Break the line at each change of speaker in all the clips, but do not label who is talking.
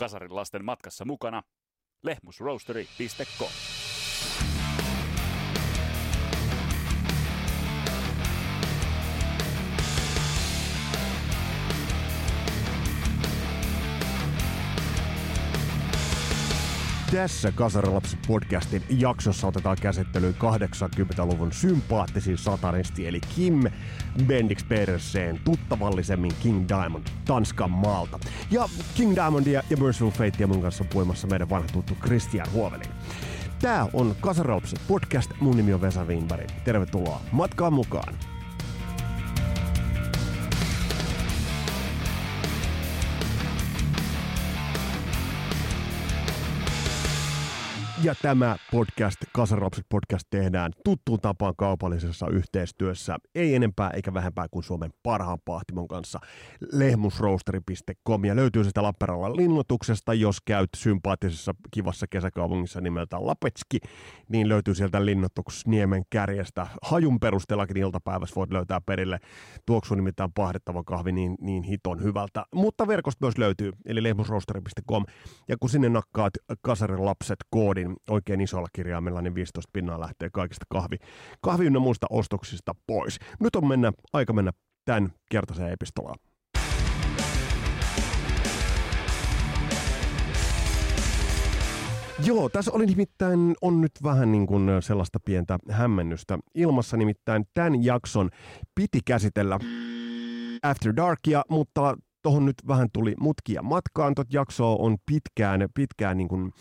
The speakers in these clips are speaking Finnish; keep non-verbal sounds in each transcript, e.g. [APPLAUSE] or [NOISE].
Kasarin lasten matkassa mukana lehmusroastery.com.
Tässä Kasarilapsi podcastin jaksossa otetaan käsittelyyn 80-luvun sympaattisin satanisti eli Kim Bendix Pedersen, tuttavallisemmin King Diamond Tanskan maalta. Ja King Diamondia ja Merciful Fatea mun kanssa puimassa meidän vanha tuttu Christian Huovelin. Tää on Kasarilapsi podcast, mun nimi on Vesa Wienberg. Tervetuloa matkaan mukaan! Ja tämä podcast, Kasaropset podcast, tehdään tuttuun tapaan kaupallisessa yhteistyössä. Ei enempää eikä vähempää kuin Suomen parhaan pahtimon kanssa lehmusroasteri.com. Ja löytyy sitä Lappeenrannan linnoituksesta, jos käyt sympaattisessa kivassa kesäkaupungissa nimeltä Lapetski, niin löytyy sieltä linnoitus Niemen kärjestä. Hajun perusteellakin iltapäivässä voit löytää perille. Tuoksu nimittäin pahdettava kahvi niin, niin hiton hyvältä. Mutta verkosta myös löytyy, eli lehmusroasteri.com. Ja kun sinne nakkaat Kasarin lapset koodin, oikein isolla kirjaimella, niin 15 pinnaa lähtee kaikista kahvi, kahvi ynnä muista ostoksista pois. Nyt on mennä, aika mennä tämän kertaiseen epistolaan. Joo, tässä oli nimittäin, on nyt vähän niin kuin sellaista pientä hämmennystä ilmassa, nimittäin tämän jakson piti käsitellä After Darkia, mutta tuohon nyt vähän tuli mutkia matkaan. Tot jaksoa on pitkään, pitkään niin kuin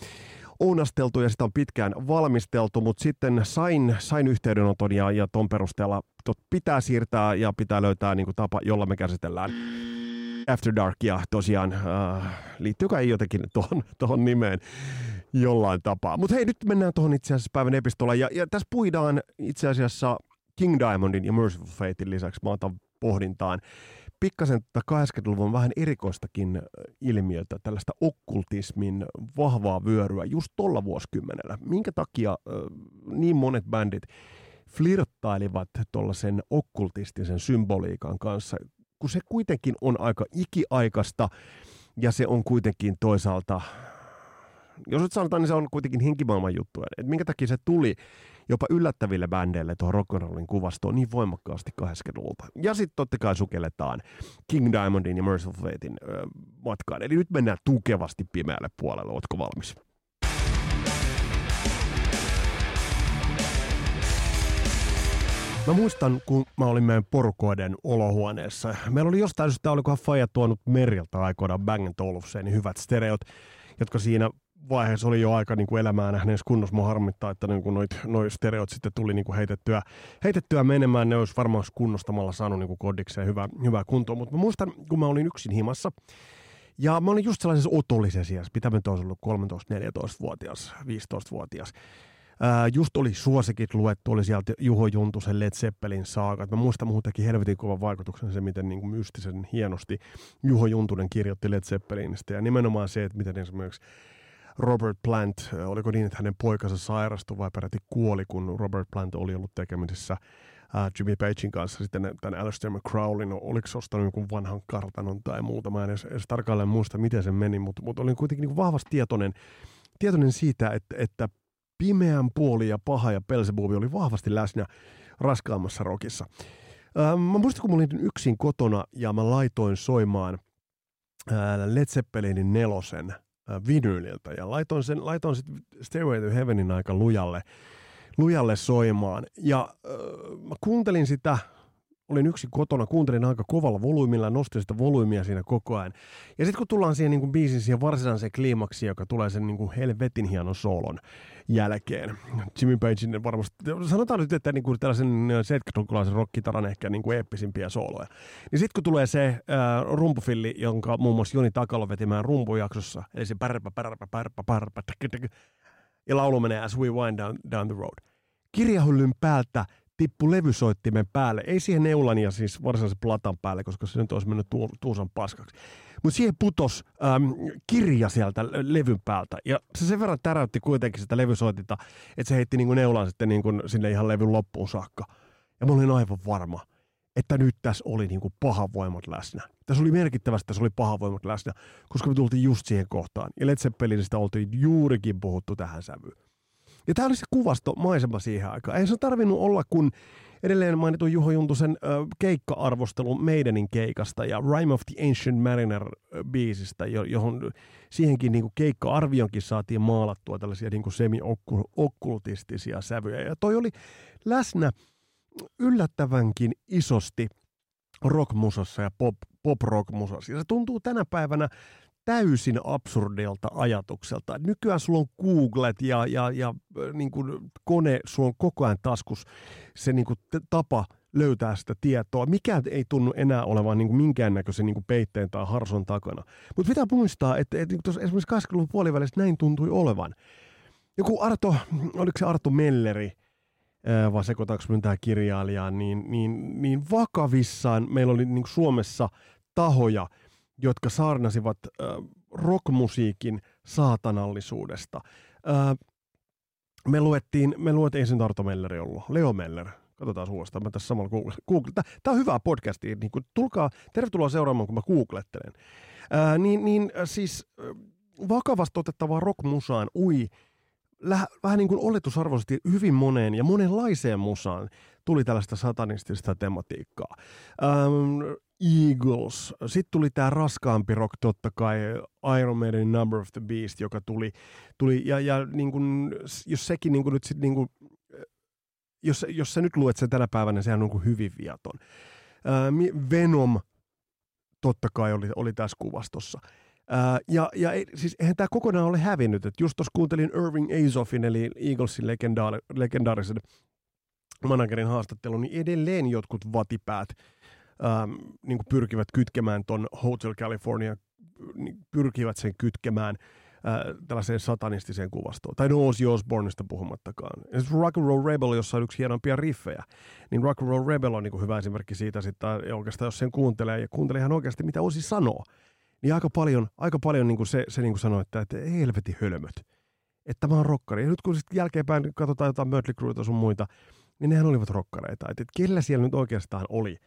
ounasteltu ja sitä on pitkään valmisteltu, mutta sitten sain, sain yhteydenoton ja, ja ton perusteella tot pitää siirtää ja pitää löytää niin kuin tapa, jolla me käsitellään After Darkia tosiaan. Äh, liittyykö ei jotenkin tuohon, tuohon nimeen jollain tapaa. Mutta hei, nyt mennään tuohon itse asiassa päivän epistolaan. Ja, ja tässä puidaan itse asiassa King Diamondin ja Merciful Fatein lisäksi. Mä otan pohdintaan pikkasen 80-luvun vähän erikoistakin ilmiötä, tällaista okkultismin vahvaa vyöryä just tuolla vuosikymmenellä. Minkä takia äh, niin monet bändit flirttailivat tuollaisen okkultistisen symboliikan kanssa, kun se kuitenkin on aika ikiaikasta ja se on kuitenkin toisaalta, jos nyt sanotaan, niin se on kuitenkin henkimaailman juttu. Et minkä takia se tuli jopa yllättäville bändeille tuohon rock'n'rollin kuvastoon niin voimakkaasti 80-luvulta. Ja sitten totta kai sukelletaan King Diamondin ja Merciful Fatein ö, matkaan. Eli nyt mennään tukevasti pimeälle puolelle. Ootko valmis? Mä muistan, kun mä olin meidän porukoiden olohuoneessa. Meillä oli jostain syystä, olikohan Faija tuonut Meriltä aikoinaan Bang Olufsenin hyvät stereot, jotka siinä vaiheessa oli jo aika niin kuin elämää nähneessä kunnossa. Mua harmittaa, että niin noit, noi stereot sitten tuli niin kuin heitettyä, heitettyä menemään. Ne olisi varmaan kunnostamalla saanut niin kuin kodikseen hyvää, hyvää kuntoa. Mutta mä muistan, kun mä olin yksin himassa, ja mä olin just sellaisessa otollisessa iässä, mitä mä olisi ollut 13-14-vuotias, 15-vuotias. Ää, just oli suosikit luettu, oli sieltä Juho Juntusen Led Zeppelin saaga. Mä muistan muutenkin helvetin kovan vaikutuksen se, miten niin kuin mystisen hienosti Juho Juntunen kirjoitti Led Zeppelinistä. Ja nimenomaan se, että miten esimerkiksi Robert Plant, oliko niin, että hänen poikansa sairastui vai peräti kuoli, kun Robert Plant oli ollut tekemisissä uh, Jimmy Pagein kanssa sitten tämän Alistair McCrowlin, oliko se ostanut jonkun vanhan kartanon tai muuta, mä en edes, edes tarkalleen muista, miten se meni, mutta, mutta olin kuitenkin niin vahvasti tietoinen, tietoinen siitä, että, että pimeän puoli ja paha ja Belzebubi oli vahvasti läsnä raskaammassa rokissa. Uh, mä muistan, kun mä olin yksin kotona ja mä laitoin soimaan Led Zeppelinin nelosen – vinyyliltä ja laitoin, sen, laitoin sitten Stairway to Heavenin aika lujalle, lujalle soimaan. Ja äh, mä kuuntelin sitä, olin yksin kotona, kuuntelin aika kovalla volyymilla nostin sitä volyymia siinä koko ajan. Ja sitten kun tullaan siihen niin kuin biisin siihen varsinaiseen kliimaksiin, joka tulee sen niin kuin helvetin hienon soolon jälkeen. Jimmy Pagein varmasti, sanotaan nyt, että niin kuin tällaisen 70-lukulaisen rockitaran ehkä niin kuin eeppisimpiä sooloja. Niin sitten kun tulee se äh, rumpufilli, jonka muun muassa Joni Takalo vetimään rumpujaksossa, eli se pärpä, pärpä, pärpä, pärpä, ja laulu menee As We Wind Down, down the Road. Kirjahyllyn päältä tippu levysoittimen päälle. Ei siihen neulan ja siis varsinaisen platan päälle, koska se nyt olisi mennyt tu- tuusan paskaksi. Mutta siihen putos äm, kirja sieltä levyn päältä. Ja se sen verran täräytti kuitenkin sitä levysoitinta, että se heitti niinku neulan sitten niinku sinne ihan levyn loppuun saakka. Ja mä olin aivan varma, että nyt tässä oli niin kuin paha voimat läsnä. Tässä oli merkittävästi, tässä oli paha voimat läsnä, koska me tultiin just siihen kohtaan. Ja Led Zeppelinistä oltiin juurikin puhuttu tähän sävyyn. Ja tämä oli se kuvasto, maisema siihen aikaan. Ei se tarvinnut olla kun edelleen mainitun Juho Juntusen äh, keikka-arvostelu Maidenin keikasta ja Rime of the Ancient Mariner-biisistä, johon siihenkin niin keikka-arvionkin saatiin maalattua tällaisia niin semi-okkultistisia sävyjä. Ja toi oli läsnä yllättävänkin isosti rockmusassa ja pop, pop-rock-musassa. Ja se tuntuu tänä päivänä täysin absurdilta ajatukselta. Nykyään sulla on Googlet ja, ja, ja niin kuin kone, sulla on koko ajan taskus se niin kuin tapa löytää sitä tietoa. Mikään ei tunnu enää olevan niin kuin minkäännäköisen niin kuin peitteen tai harson takana. Mutta pitää muistaa, että, että että esimerkiksi 80-luvun puolivälissä näin tuntui olevan. Joku Arto, oliko se Arto Melleri, vai sekoitaanko minun tämä kirjailija, niin, niin, niin vakavissaan meillä oli niin Suomessa tahoja, jotka saarnasivat äh, rockmusiikin saatanallisuudesta. Äh, me luettiin, me luettiin, ei se Arto Melleri ollut, Leo Meller. Katsotaan uudestaan, mä tässä samalla Google. Google. Tämä on hyvä podcasti, niin kun, tulkaa, tervetuloa seuraamaan, kun mä googlettelen. Äh, niin, niin siis vakavasti otettavaa rockmusaan ui läh, vähän niin kuin oletusarvoisesti hyvin moneen ja monenlaiseen musaan tuli tällaista satanistista tematiikkaa. Um, Eagles. Sitten tuli tämä raskaampi rock, totta kai Iron Maiden Number of the Beast, joka tuli, tuli ja, ja niin kun, jos sekin niin kun nyt sit niin kun, jos, jos sä nyt luet sen tänä päivänä, niin sehän on niin hyvin viaton. Uh, Venom totta kai oli, oli tässä kuvastossa. Uh, ja, ja siis eihän tämä kokonaan ole hävinnyt. Et just tuossa kuuntelin Irving Azoffin, eli Eaglesin legendaari, legendaarisen managerin haastattelun, niin edelleen jotkut vatipäät ähm, niin pyrkivät kytkemään ton Hotel California, niin pyrkivät sen kytkemään äh, tällaiseen satanistiseen kuvastoon. Tai no Ozzy Osbourneista puhumattakaan. Esimerkiksi Rock and Roll Rebel, jossa on yksi hienompia riffejä, niin Rock and Roll Rebel on niin hyvä esimerkki siitä sitten, ja oikeastaan jos sen kuuntelee, ja kuuntelee ihan oikeasti mitä Ozzy sanoo, niin aika paljon, aika paljon niin kuin se, se niin kuin sanoi, että, että ei helvetin hölmöt. Että tämä on rokkari. Ja nyt kun sitten jälkeenpäin katsotaan jotain Mötley Crueta sun muita, niin nehän olivat rokkareita. Että, että kellä siellä nyt oikeastaan oli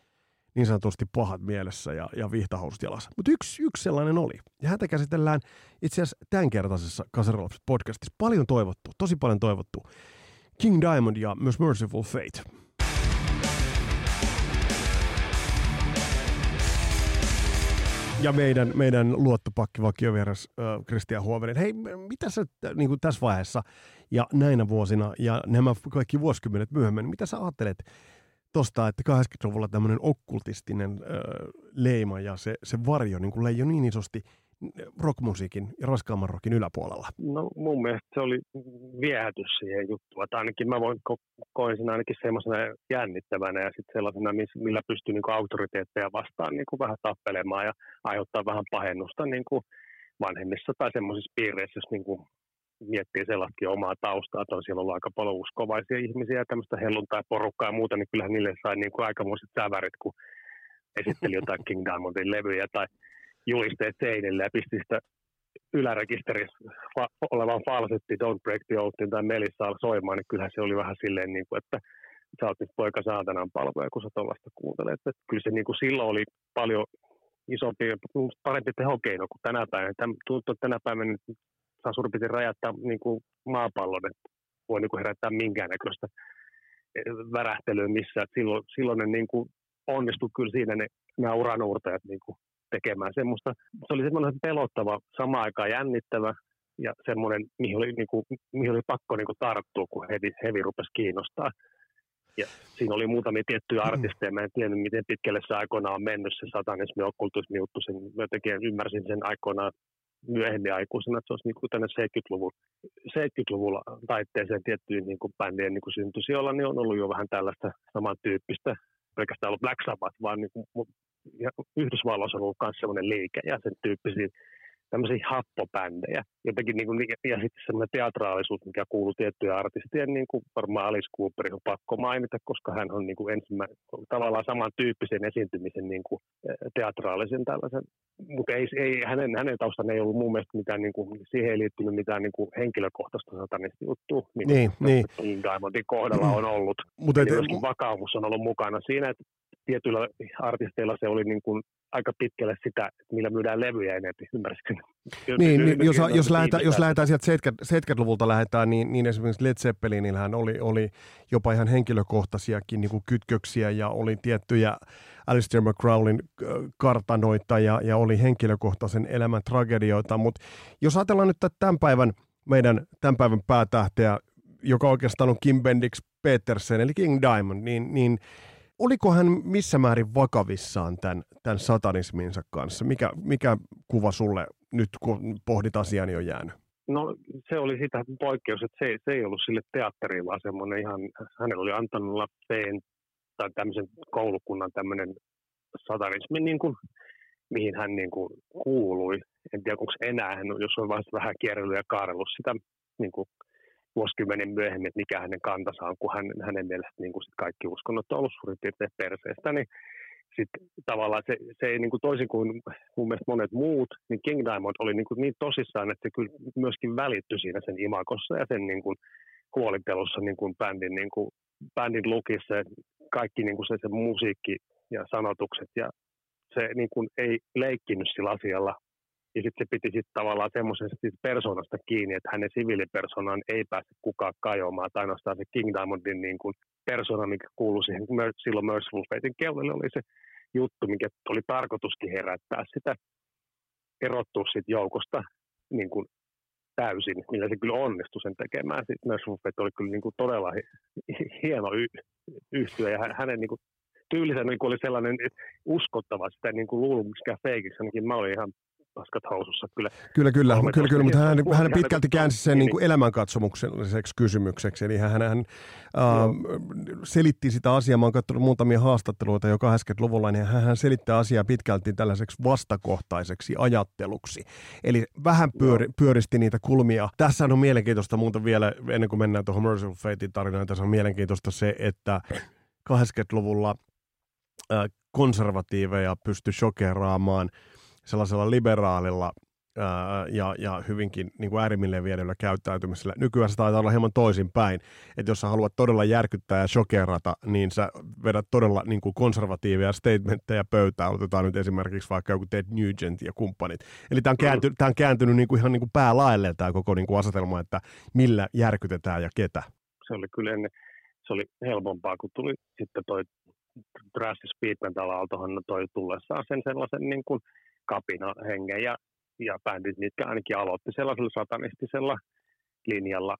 niin sanotusti pahat mielessä ja, ja vihtahousut jalassa. Mutta yksi, yksi sellainen oli. Ja häntä käsitellään itse asiassa tämänkertaisessa Kasarilapset podcastissa. Paljon toivottu, tosi paljon toivottu. King Diamond ja myös Merciful Fate. ja meidän, meidän luottopakki vakiovieras Kristian Huovinen. Hei, mitä sä niin tässä vaiheessa ja näinä vuosina ja nämä kaikki vuosikymmenet myöhemmin, mitä sä ajattelet tosta, että 80-luvulla tämmöinen okkultistinen ö, leima ja se, se varjo niin kuin leijoi niin isosti rockmusiikin ja raskaamman rockin yläpuolella?
No mun mielestä se oli viehätys siihen juttuun. Että ainakin mä voin, ko- koin sen ainakin semmoisena jännittävänä ja sitten sellaisena, millä pystyy niin autoriteetteja vastaan niin kuin vähän tappelemaan ja aiheuttaa vähän pahennusta niin kuin vanhemmissa tai semmoisissa piireissä, jos niin kuin miettii sellaistakin omaa taustaa, että on siellä ollut aika paljon uskovaisia ihmisiä ja tämmöistä helluntai-porukkaa ja muuta, niin kyllähän niille sai niin kuin aikamoiset sävärit, kun esitteli jotain King Diamondin levyjä tai julisteet seinille ja pisti sitä ylärekisterissä olevan falsetti Don't Break the Oathin tai Melissa soimaan, niin kyllähän se oli vähän silleen, niin kuin, että sä oot nyt poika saatanan palvoja, kun sä tuollaista kuuntelet. Että kyllä se niin kuin silloin oli paljon isompi, parempi tehokeino kuin tänä päivänä. Tuntuu, että tänä päivänä saa suurin piirtein räjättää niin kuin maapallon, että voi niin kuin herättää minkäännäköistä eh, värähtelyä missään. Silloin, silloin ne niin kuin onnistui kyllä siinä ne, nämä uranuurtajat niin kuin tekemään semmoista. Se oli semmoinen pelottava, samaan aikaan jännittävä ja semmoinen, mihin oli, niin kuin, mihin oli pakko niin kuin tarttua, kun hevi, hevi rupesi kiinnostaa. Ja siinä oli muutamia tiettyjä mm. artisteja, mä en tiedä miten pitkälle se aikoinaan on mennyt se satanismi, okkultismi juttu, sen jotenkin ymmärsin sen aikoinaan myöhemmin aikuisena, että se olisi niin kuin tänne 70-luvun, 70-luvulla taitteeseen tiettyyn niin kuin bändien niin kuin syntyisi olla, niin on ollut jo vähän tällaista samantyyppistä, pelkästään ollut Black Sabbath, vaan niin kuin ja Yhdysvalloissa on ollut myös sellainen liike ja sen tyyppisiä tämmöisiä happopändejä. Jotenkin niin kuin, ja sitten semmoinen teatraalisuus, mikä kuuluu tiettyjen artistien, niin kuin varmaan Alice Cooperin on pakko mainita, koska hän on niin kuin ensimmäinen, tavallaan samantyyppisen esiintymisen niin kuin teatraalisen tällaisen. Mutta ei, ei, hänen, hänen taustan ei ollut mun mielestä mitään, niin kuin, siihen ei liittynyt mitään niin kuin henkilökohtaista satanista juttua.
Niin, niin.
Diamondin kohdalla on ollut.
Mutta
et, vakaumus on ollut mukana siinä, että tietyillä artisteilla se oli niin kuin aika pitkälle sitä, millä myydään levyjä enemmän, ymmärsitkö?
Niin, niin jos, jos, lähdetään, jos lähdetään sieltä 70, luvulta lähdetään, niin, niin esimerkiksi Led Zeppelinillähän oli, oli jopa ihan henkilökohtaisiakin niin kuin kytköksiä ja oli tiettyjä Alistair McCrowlin kartanoita ja, ja oli henkilökohtaisen elämän tragedioita, mutta jos ajatellaan nyt tämän päivän meidän tämän päivän päätähteä, joka oikeastaan on Kim Bendix Petersen, eli King Diamond, niin, niin oliko hän missä määrin vakavissaan tämän, tämän satanisminsa kanssa? Mikä, mikä kuva sulle nyt, kun pohdit asiaa, niin on jäänyt?
No se oli sitä poikkeus, että se, se ei ollut sille teatteriin, vaan semmoinen ihan, hänellä oli antanut lapseen tai tämmöisen koulukunnan tämmöinen satanismi, niin kuin, mihin hän niin kuin kuului. En tiedä, onko enää, jos on vasta vähän kierrellyt ja kaarellut sitä niin kuin vuosikymmenen myöhemmin, että mikä hänen kantansa on, kun hän, hänen mielestä niin kuin sit kaikki uskonnot on ollut suurin piirtein perseestä, niin sitten tavallaan se, se ei niin kuin toisin kuin mun mielestä monet muut, niin King Diamond oli niin, kuin niin tosissaan, että se kyllä myöskin välittyi siinä sen imakossa ja sen niin kuin huolittelussa niin kuin bändin, niin kuin, bändin lukissa ja kaikki niin kuin se, se musiikki ja sanotukset ja se niin kuin ei leikkinyt sillä asialla ja sitten se piti sitten tavallaan semmoisesta persoonasta kiinni, että hänen siviilipersonaan ei pääse kukaan kajoamaan, tai ainoastaan se King Diamondin niin kuin persona, mikä kuului siihen silloin Merciful Fatein keulille, oli se juttu, mikä oli tarkoituskin herättää sitä, erottua siitä joukosta niin kuin täysin, millä se kyllä onnistui sen tekemään. Sitten Merciful Fate oli kyllä niin kuin todella hieno y- yhtyä, ja hänen niin kuin tyylinsä niin kuin oli sellainen uskottava, sitä niin kuin luullut miksikään feikiksi, ainakin mä olin ihan paskat housussa. Kyllä,
kyllä, kyllä, kyllä, kyllä mutta hän, hän pitkälti käänsi sen niin kuin niin. elämänkatsomukselliseksi kysymykseksi. Eli hän, hän äh, selitti sitä asiaa. Mä oon katsonut muutamia haastatteluita jo 80-luvulla, niin hän, hän selittää asiaa pitkälti tällaiseksi vastakohtaiseksi ajatteluksi. Eli vähän pyöri, pyöristi niitä kulmia. Tässä on mielenkiintoista muuta vielä, ennen kuin mennään tuohon Merciful Fatein tarinaan, tässä on mielenkiintoista se, että 80-luvulla äh, konservatiiveja pystyi shokeraamaan – sellaisella liberaalilla ää, ja, ja hyvinkin niin kuin äärimmilleen viedyllä käyttäytymisellä. Nykyään se taitaa olla hieman toisinpäin, että jos sä haluat todella järkyttää ja shokerata, niin sä vedät todella niin kuin konservatiivia statementteja pöytään. Otetaan nyt esimerkiksi vaikka joku Ted Nugent ja kumppanit. Eli tämä on, käänty, tämä on kääntynyt niin kuin ihan niin kuin päälaelle tämä koko niin kuin asetelma, että millä järkytetään ja ketä.
Se oli kyllä ennen, se oli helpompaa, kun tuli sitten toi Drastic Speed Metal Aaltohan toi tullessaan sen sellaisen niin kuin kapina hengen ja, ja bändit, mitkä ainakin aloitti sellaisella satanistisella linjalla,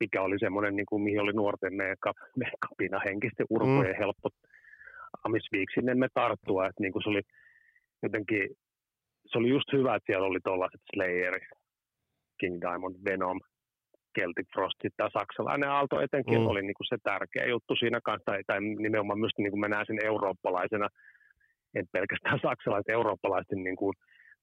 mikä oli semmoinen, niin kuin, mihin oli nuorten meidän kapina henkisten urpojen mm. helppo amisviiksi sinne me tarttua, että niin kuin se oli jotenkin, se oli just hyvä, että siellä oli tuollaiset Slayer, King Diamond, Venom, Celtic Frost, tämä saksalainen aalto etenkin mm. oli niin kuin se tärkeä juttu siinä kanssa, tai, tai nimenomaan myös niin kuin mä näen sen eurooppalaisena että pelkästään saksalaiset, eurooppalaisten niin kuin,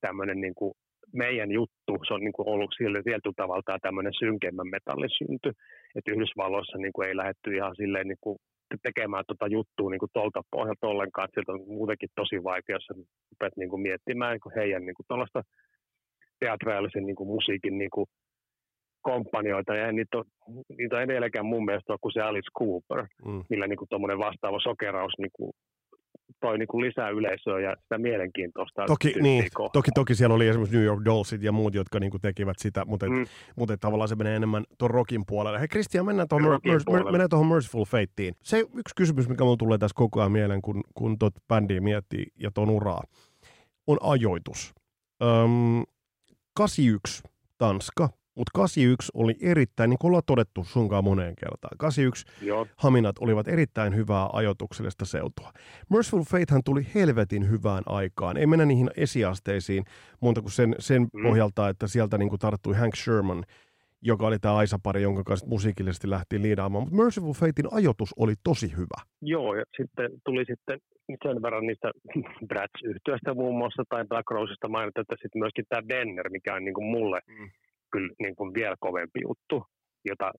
tämmöinen niin kuin meidän juttu, se on niin kuin ollut sillä tietyllä tavalla tämmöinen synkemmän metallin synty, että Yhdysvalloissa niin kuin ei lähdetty ihan silleen niin kuin tekemään tuota juttua niin kuin tuolta pohjalta ollenkaan, että sieltä on muutenkin tosi vaikea, jos rupeat niin kuin miettimään niin kuin heidän niin kuin tuollaista teatraalisen niin kuin musiikin niin kuin kompanioita, ja niitä on, niitä on edelläkään mun mielestä kuin se Alice Cooper, mm. millä niin kuin vastaava sokeraus niin kuin toi niin kuin lisää yleisöä ja sitä mielenkiintoista.
Toki, niin, toki, toki siellä oli esimerkiksi New York Dollsit ja muut, jotka niin kuin tekivät sitä, mutta, et, mm. mutta et tavallaan se menee enemmän tuon rockin puolelle. Hei Kristian, mennään tuohon Mer- mennään tuohon Merciful Fateen. Se yksi kysymys, mikä mulle tulee tässä koko ajan mieleen, kun, kun tuot bändiä miettii ja ton uraa, on ajoitus. Öm, 81 Tanska, mutta 81 oli erittäin, niin kuin ollaan todettu sunkaan moneen kertaan, 81 Joo. Haminat olivat erittäin hyvää ajotuksellista seutua. Merciful Fatehan tuli helvetin hyvään aikaan. Ei mennä niihin esiasteisiin muuta kuin sen, sen mm. pohjalta, että sieltä niin kuin tarttui Hank Sherman, joka oli tämä Aisa-pari, jonka kanssa musiikillisesti lähti liidaamaan. Mutta Merciful Fatein ajoitus oli tosi hyvä.
Joo, ja sitten tuli sitten sen verran niistä brats yhtiöistä muun muassa tai Black Rosesta mainita, että sitten myöskin tämä Denner, mikä on niin kuin mulle mm kyllä niin kuin vielä kovempi juttu. jota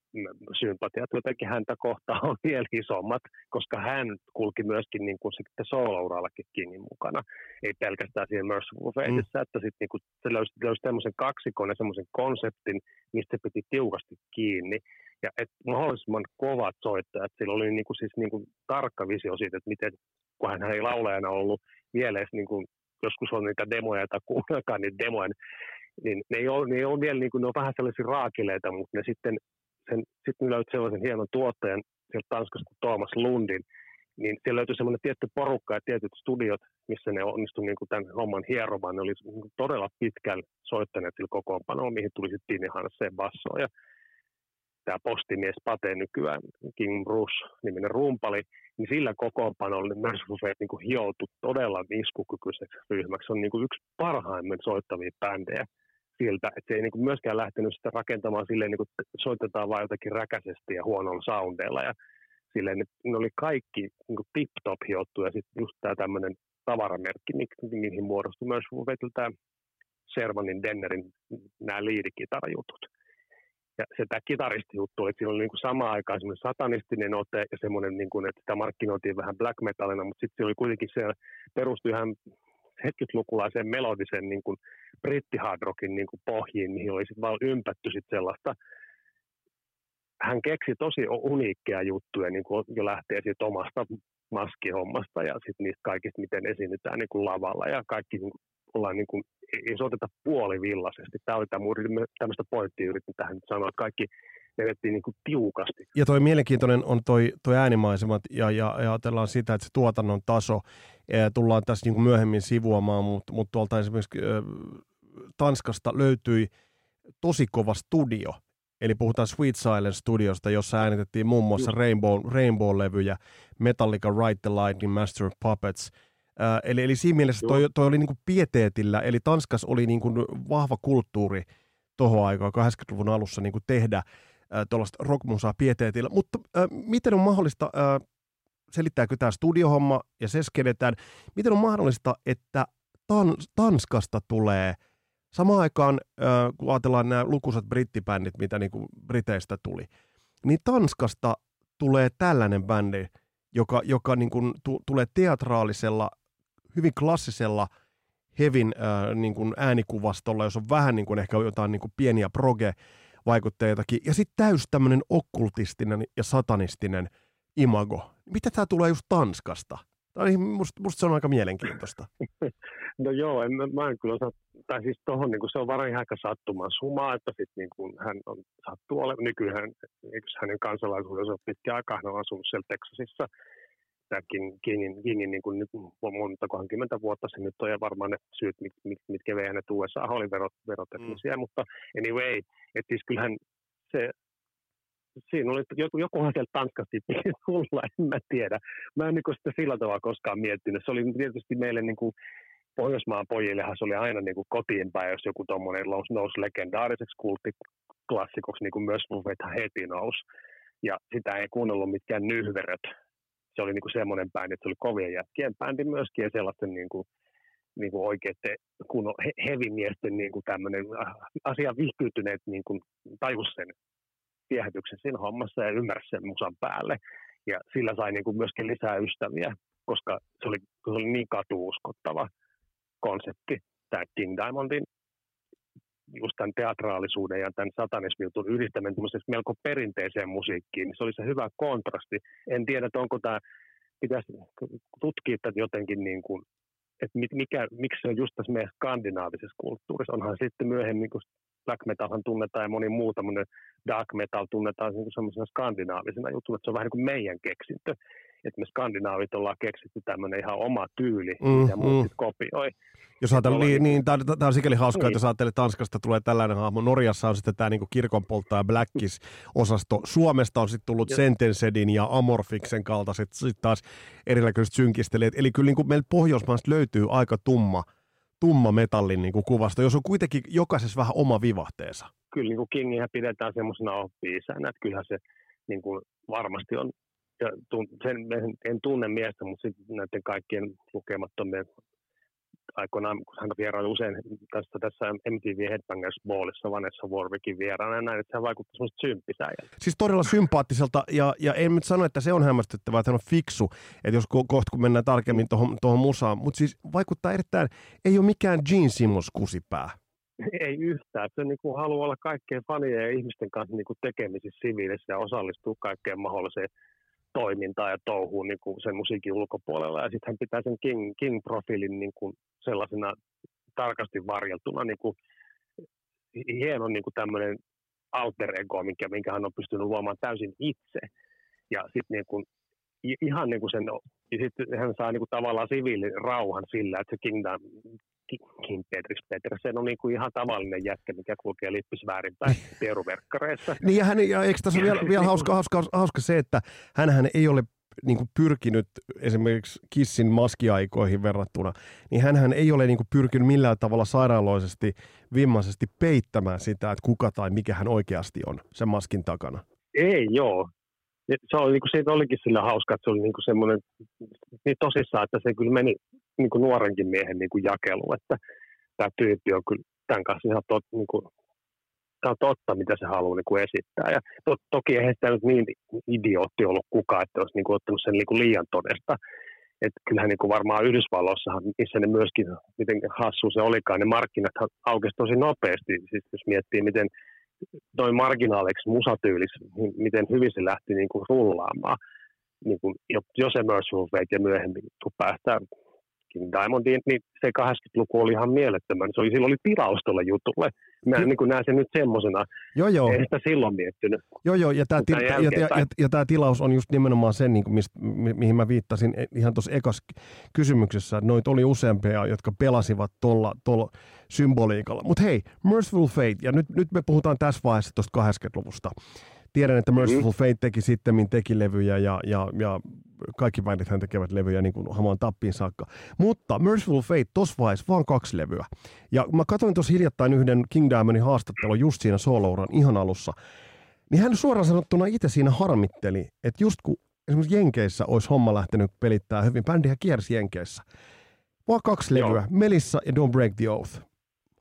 sympatiat jotenkin häntä kohtaan on [LAUGHS] vielä isommat, koska hän kulki myöskin niin kuin sitten solo-urallakin Kingin mukana. Ei pelkästään siinä Merciful Fateissa, mm. että sitten niin kuin se löysi, löysi tämmöisen kaksikon ja semmoisen konseptin, mistä se piti tiukasti kiinni. Ja et mahdollisimman kovat soittajat, sillä oli niin kuin siis niin kuin tarkka visio siitä, että miten, kun hän ei laulajana ollut vielä edes niin kuin joskus on niitä demoja tai kuunnelkaa niitä demoja, niin ne ei ole, ne ei ole vielä niin kuin, ne on vähän sellaisia raakileita, mutta ne sitten, sen, sitten löytyi sellaisen hienon tuottajan sieltä Tanskasta kuin Thomas Lundin, niin siellä löytyi semmoinen tietty porukka ja tietyt studiot, missä ne onnistuivat niin tämän homman hieromaan. Ne oli niin todella pitkällä soittaneet sillä kokoonpanolla, mihin tuli sitten Tini Hansen bassoon. Ja tämä postimies Pate nykyään, King Bruce niminen rumpali, niin sillä kokoonpanolla niin Merciful Fate niin hioutui todella iskukykyiseksi ryhmäksi. Se on niin kuin yksi parhaimmin soittavia bändejä siltä, että se ei niin kuin myöskään lähtenyt sitä rakentamaan silleen, niin kuin soitetaan vain jotakin räkäisesti ja huonolla soundeilla. Ja silleen, ne, ne oli kaikki niin tip-top hiottu ja sitten just tämä tämmöinen tavaramerkki, mihin muodostui myös tämä Servanin, Dennerin nämä liidikitarajutut. Ja se tämä kitaristijuttu, että siinä oli niin samaan aikaan semmoinen satanistinen ote ja semmoinen, niin kuin, että sitä markkinoitiin vähän black metalina, mutta sitten se oli kuitenkin se perustui ihan 70-lukulaiseen melodisen niin kuin brittihardrockin niin kuin pohjiin, mihin oli sitten vaan ympätty sit sellaista. Hän keksi tosi uniikkeja juttuja niin kuin jo lähtee siitä omasta maskihommasta ja sitten niistä kaikista, miten esiinnytään niin kuin lavalla ja kaikki niin kuin, ollaan niin kuin, ei soiteta puolivillaisesti. Tämä oli tämä, tämmöistä pointtia yritin tähän sanoa, että kaikki vedettiin niin kuin tiukasti.
Ja toi mielenkiintoinen on toi, toi äänimaisemat ja, ja, ja ajatellaan sitä, että se tuotannon taso e, tullaan tässä niin kuin myöhemmin sivuamaan, mutta mut tuolta esimerkiksi e, Tanskasta löytyi tosi kova studio, Eli puhutaan Sweet Silence Studiosta, jossa äänitettiin muun muassa Rainbow, Rainbow-levyjä, Metallica, Ride the Lightning, Master of Puppets. Äh, eli, eli siinä mielessä toi, toi oli niinku pieteetillä, eli Tanskas oli niinku vahva kulttuuri tuohon aikaan 80-luvun alussa niinku tehdä tuollaista rockmusaa pieteetillä. Mutta äh, miten on mahdollista, äh, selittääkö tämä studiohomma ja se skedetään, miten on mahdollista, että Tan- Tanskasta tulee samaan aikaan, äh, kun ajatellaan nämä lukuisat brittibändit, mitä niinku Briteistä tuli, niin Tanskasta tulee tällainen bändi, joka, joka niin tu, tulee teatraalisella, hyvin klassisella hevin äh, niin kuin äänikuvastolla, jos on vähän niin kuin ehkä jotain niin kuin pieniä proge vaikutteitakin. Ja sitten täys tämmöinen okkultistinen ja satanistinen imago. Mitä tämä tulee just Tanskasta? Tämä oli, musta, musta se on aika mielenkiintoista. [LAUGHS]
No joo, en, mä en kyllä osaa, tai siis tohon, niin se on varmaan aika sattuman sumaa, että sit, niin kuin hän on sattuu olemaan nykyään, hänen kansalaisuudensa on pitkä aikaa, hän on asunut siellä Texasissa, tämäkin Kingin, Kingin niin kuin nyt montakohan kymmentä vuotta se nyt on, ja varmaan ne syyt, mit, mit, mitkä vei hänet USA oli verot, veroteknisiä, mm. mutta anyway, että siis kyllähän se siinä oli, joku, jokuhan sieltä Tanskasta piti tulla, en mä tiedä. Mä en niin sitä sillä tavalla koskaan miettinyt. Se oli tietysti meille niin kuin, Pohjoismaan pojillehan se oli aina niin kuin kotiin päin, jos joku tuommoinen nousi legendaariseksi kulttiklassikoksi, niin kuin myös Buffethan heti nousi. Ja sitä ei kuunnellut mitkään nyhveröt. Se oli niin kuin semmoinen bändi, että se oli kovien jätkien bändi myöskin ja sellaisten niin kuin, niin kuin oikeiden kunnon hevimiesten niin kuin tämmöinen äh, asia vihkyytyneet niin kuin tajus sen viehätyksen siinä hommassa ja ymmärsi sen musan päälle. Ja sillä sai niin kuin myöskin lisää ystäviä, koska se oli, se oli niin katuuskottava konsepti, tämä King Diamondin just tämän teatraalisuuden ja tämän satanismiutun yhdistäminen melko perinteiseen musiikkiin, niin se oli se hyvä kontrasti. En tiedä, että onko tämä, pitäisi tutkia tätä jotenkin niin kuin, että mikä, miksi se on just tässä meidän skandinaavisessa kulttuurissa. Onhan sitten myöhemmin, kun black metalhan tunnetaan ja moni muu tämmöinen dark metal tunnetaan niin semmoisena skandinaavisena jutuna, että se on vähän niin kuin meidän keksintö. Että me skandinaavit ollaan keksitty tämmöinen ihan oma tyyli, mm, ja muut mm. kopioi.
Jos ajatellaan, niin, niin tämä on sikäli hauskaa, niin. että jos ajattelee, että Tanskasta tulee tällainen hahmo. Norjassa on sitten tämä niin kirkonpolttaja Blackis-osasto. Suomesta on sitten tullut Sentensedin ja Amorfiksen kaltaiset sitten taas erilaiset synkistelijät. Eli kyllä niin kuin meillä Pohjoismaista löytyy aika tumma, tumma metallin niin kuin kuvasta, jos on kuitenkin jokaisessa vähän oma vivahteensa.
Kyllä niin kuin Kingihän pidetään semmoisena oppi-isänä, että kyllähän se niin kuin varmasti on, ja sen, en tunne miestä, mutta sitten näiden kaikkien lukemattomien aikoinaan, kun hän vieraili usein tässä, tässä MTV Headbangers Ballissa Vanessa Warwickin vieraana näin, että hän vaikutti semmoista symppisäijältä.
Siis todella sympaattiselta, ja, ja en nyt sano, että se on hämmästyttävää, että hän on fiksu, että jos ko- kohta kun mennään tarkemmin tuohon musaan, mutta siis vaikuttaa erittäin, ei ole mikään Gene Simmons kusipää.
Ei yhtään. Se niin kuin haluaa olla kaikkien fanien ja ihmisten kanssa niin kuin tekemisissä siviilissä ja osallistua kaikkeen mahdolliseen toimintaa ja touhuun niin kuin sen musiikin ulkopuolella. Ja sitten hän pitää sen King, King-profiilin niin kuin sellaisena tarkasti varjeltuna niin kuin hieno niin kuin tämmöinen alter ego, minkä, minkä hän on pystynyt luomaan täysin itse. Ja sitten niin kuin, ihan niin kuin sen, ja sitten hän saa niin kuin tavallaan siviilin rauhan sillä, että se Kingdom, Kim Petris Petersen on niin kuin ihan tavallinen jätkä, mikä kulkee lippis väärinpäin [LAUGHS] pieruverkkareissa.
niin ja, hän, ja eikö tässä ole vielä, [LAUGHS] vielä hauska, hauska, hauska, se, että hän ei ole niin kuin pyrkinyt esimerkiksi Kissin maskiaikoihin verrattuna, niin hän ei ole niin kuin pyrkinyt millään tavalla sairaaloisesti, vimmaisesti peittämään sitä, että kuka tai mikä hän oikeasti on sen maskin takana.
Ei, joo. Se oli, niin kuin, siitä olikin sillä hauska, että se oli niin kuin semmoinen niin tosissaan, että se kyllä meni niin kuin nuorenkin miehen niin kuin jakelu, että tämä tyyppi on kyllä tämän kanssa ihan tot, niin kuin, tämä on totta, mitä se haluaa niin kuin esittää. Ja to, toki eihän sitä nyt niin idiootti ollut kukaan, että olisi niin kuin, ottanut sen niin kuin liian todesta. Että kyllähän niin kuin varmaan Yhdysvalloissahan, missä ne myöskin, miten hassu se olikaan, ne markkinat aukesi tosi nopeasti. Siis jos miettii, miten noin marginaaliksi musatyylis, niin miten hyvin se lähti niin kuin rullaamaan. Niin kuin, jos se Merciful Fate ja myöhemmin, kun päästään King Diamondiin, niin se 80-luku oli ihan mielettömän. Se oli, silloin oli tilaus tuolle jutulle. Mä Ky- niin kuin näen sen nyt semmoisena. Joo, joo. En sitä silloin miettinyt.
Joo, joo, ja tämä, til- ja, ja, ja, ja tämä tilaus on just nimenomaan sen, niin kuin mistä, mi- mihin mä viittasin e, ihan tuossa ekas kysymyksessä, noita oli useampia, jotka pelasivat tuolla, tuolla symboliikalla. Mutta hei, Merciful Fate, ja nyt, nyt me puhutaan tässä vaiheessa tuosta 80-luvusta. Tiedän, että Merciful mm. Fate teki sitten teki levyjä ja, ja, ja kaikki hän tekevät levyjä niin kuin hamaan tappiin saakka. Mutta Merciful Fate tos vaiheessa vaan kaksi levyä. Ja mä katsoin tuossa hiljattain yhden King Diamondin haastattelun just siinä soolouran ihan alussa. Niin hän suoraan sanottuna itse siinä harmitteli, että just kun esimerkiksi Jenkeissä olisi homma lähtenyt pelittää hyvin, bändihän kiersi Jenkeissä. Vaan kaksi levyä, Joo. Melissa ja Don't Break the Oath.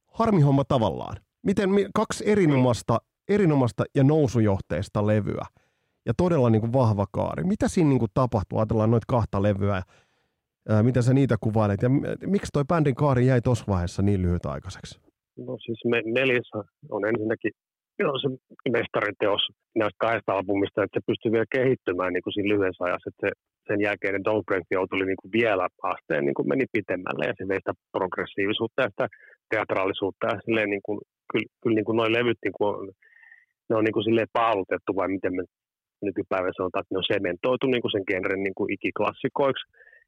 Harmi homma tavallaan. Miten kaksi erinomaista, erinomaista ja nousujohteista levyä – ja todella niin kuin vahva kaari. Mitä siinä niin kuin tapahtuu? Ajatellaan noita kahta levyä. Ää, mitä sä niitä kuvailet? Ja miksi toi bändin kaari jäi tuossa vaiheessa niin lyhytaikaiseksi?
No siis me, Melissa on ensinnäkin no, se mestariteos näistä kahdesta albumista, että se pystyy vielä kehittymään niin kuin siinä lyhyessä ajassa. Että se, sen jälkeen Don't Break the tuli niin kuin vielä asteen niin kuin meni pitemmälle ja se vei sitä progressiivisuutta ja sitä teatraalisuutta ja silleen niin kuin, kyllä, kyllä niin kuin noi levyt niin kuin on, ne on niin kuin silleen paalutettu vai miten me nykypäivänä sanotaan, että ne on sementoitu niin kuin sen genren niin kuin ikiklassikoiksi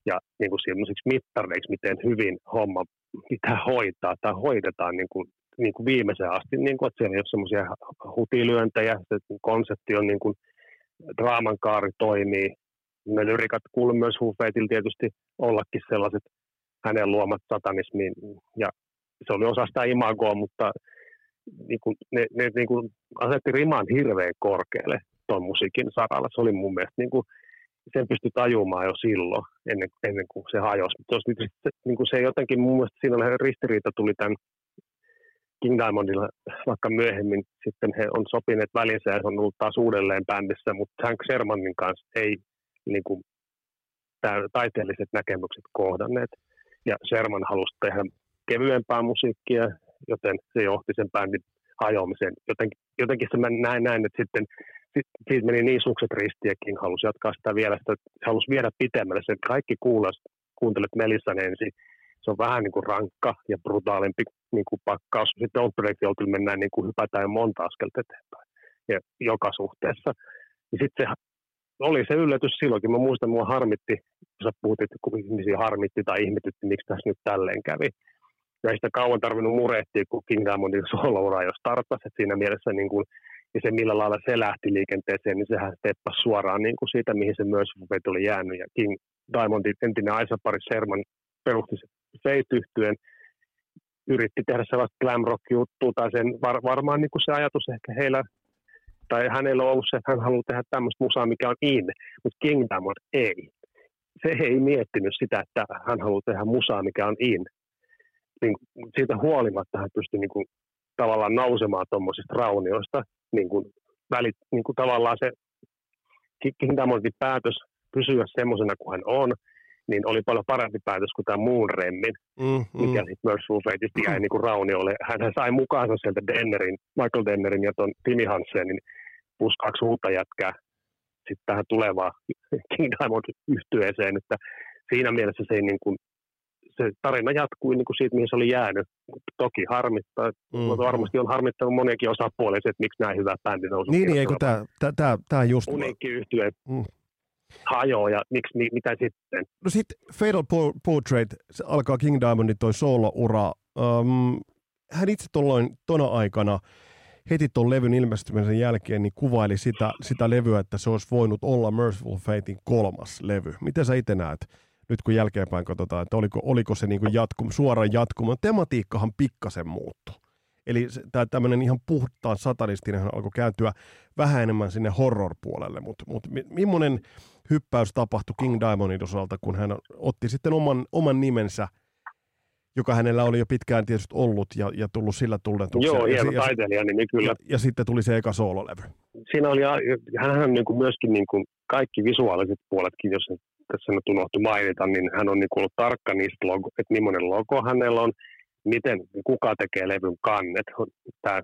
ja niin kuin sellaisiksi mittareiksi, miten hyvin homma pitää hoitaa tai hoidetaan niin kuin, niin kuin viimeiseen asti, niin kuin, että siellä ei ole semmoisia hutilyöntejä, se konsepti on niin kuin, draaman kaari toimii. Ne lyrikat kuuluu myös Hufeitil tietysti ollakin sellaiset hänen luomat satanismiin ja se oli osa sitä imagoa, mutta niin kuin, ne, ne niin kuin asetti riman hirveän korkealle tuon musiikin saralla. Se oli mun mielestä niin kuin, sen pystyi tajumaan jo silloin, ennen, ennen kuin se hajosi. Mutta se, niin kuin se jotenkin mun mielestä siinä ristiriita tuli tämän King Diamondilla, vaikka myöhemmin sitten he on sopineet välinsä ja se on ollut taas uudelleen bändissä, mutta Hank Shermanin kanssa ei niin kuin, taiteelliset näkemykset kohdanneet. Ja Sherman halusi tehdä kevyempää musiikkia, joten se johti sen bändin hajoamiseen. Jotenkin, jotenkin se mä näin, näin, että sitten siitä meni niin sukset ristiäkin, halusi jatkaa sitä vielä, sitä, halusi viedä pitemmälle. Sen kaikki kuulas, kuuntelet Melissan ensin, se on vähän niin kuin rankka ja brutaalimpi niin kuin pakkaus. Sitten Outbreak mennään niin kuin hypätään monta askelta eteenpäin ja joka suhteessa. Ja sitten se oli se yllätys silloinkin. Mä muistan, mua harmitti, kun sä puhutit, kun ihmisiä harmitti tai ihmetytti, miksi tässä nyt tälleen kävi. Ja ei sitä kauan tarvinnut murehtia, kun King Diamondin solo jo startasi. siinä mielessä niin kuin ja se millä lailla se lähti liikenteeseen, niin sehän steppasi suoraan niin kuin siitä, mihin se myös oli jäänyt. Ja King Diamondin entinen Aisa-pari Sherman perusti Fate yhtyen, yritti tehdä sellaista glam rock juttua, tai sen var, varmaan niin kuin se ajatus ehkä heillä, tai hänellä on ollut se, että hän haluaa tehdä tämmöistä musaa, mikä on in, mutta King Diamond ei. Se ei miettinyt sitä, että hän haluaa tehdä musaa, mikä on in. Niin, siitä huolimatta hän pystyi niin kuin, tavallaan nousemaan tuommoisista raunioista. Niin kuin, välit, niin kuin, tavallaan se King Diamondin päätös pysyä semmoisena kuin hän on, niin oli paljon parempi päätös kuin tämä muun remmin, mm, mm. mikä sitten Merciful Fateista jäi niin kuin rauniolle. Hän sai mukaansa sieltä Dennerin, Michael Dennerin ja ton Timmy Hansenin plus kaksi uutta jätkää sitten tähän tulevaan [LAUGHS] King Diamond yhtyeeseen, että siinä mielessä se ei niin kuin, se tarina jatkui niin kuin siitä, mihin se oli jäänyt. Toki harmittaa, mm. mutta varmasti on harmittanut moniakin osapuolia, että miksi näin hyvä bändi nousi.
Niin, niin eikö tämä, tämä, tämä just...
Uniikki yhtye mm. hajoaa ja miksi, mitä sitten?
No sitten Fatal Portrait, se alkaa King Diamondin toi solo-ura. Um, hän itse tuolloin tona aikana heti tuon levyn ilmestymisen jälkeen niin kuvaili sitä, sitä levyä, että se olisi voinut olla Merciful Fatein kolmas levy. Miten sä itse näet, nyt kun jälkeenpäin katsotaan, että oliko, oliko se niin kuin jatkum, suoraan jatkumo? Tematiikkahan pikkasen muuttui. Eli tämä tämmöinen ihan puhtaan satanistinen alkoi kääntyä vähän enemmän sinne horror-puolelle, mutta mut, millainen hyppäys tapahtui King Diamondin osalta, kun hän otti sitten oman, oman nimensä – joka hänellä oli jo pitkään tietysti ollut ja, ja tullut sillä tunnetuksi.
Joo, hieno ja, taiteilija nimi kyllä.
Ja, ja, sitten tuli se eka soololevy.
Siinä oli, hän on niin kuin myöskin niin kuin kaikki visuaaliset puoletkin, jos tässä nyt unohtu mainita, niin hän on niin ollut tarkka niistä, logo, että millainen logo hänellä on, miten, kuka tekee levyn kannet. Tämä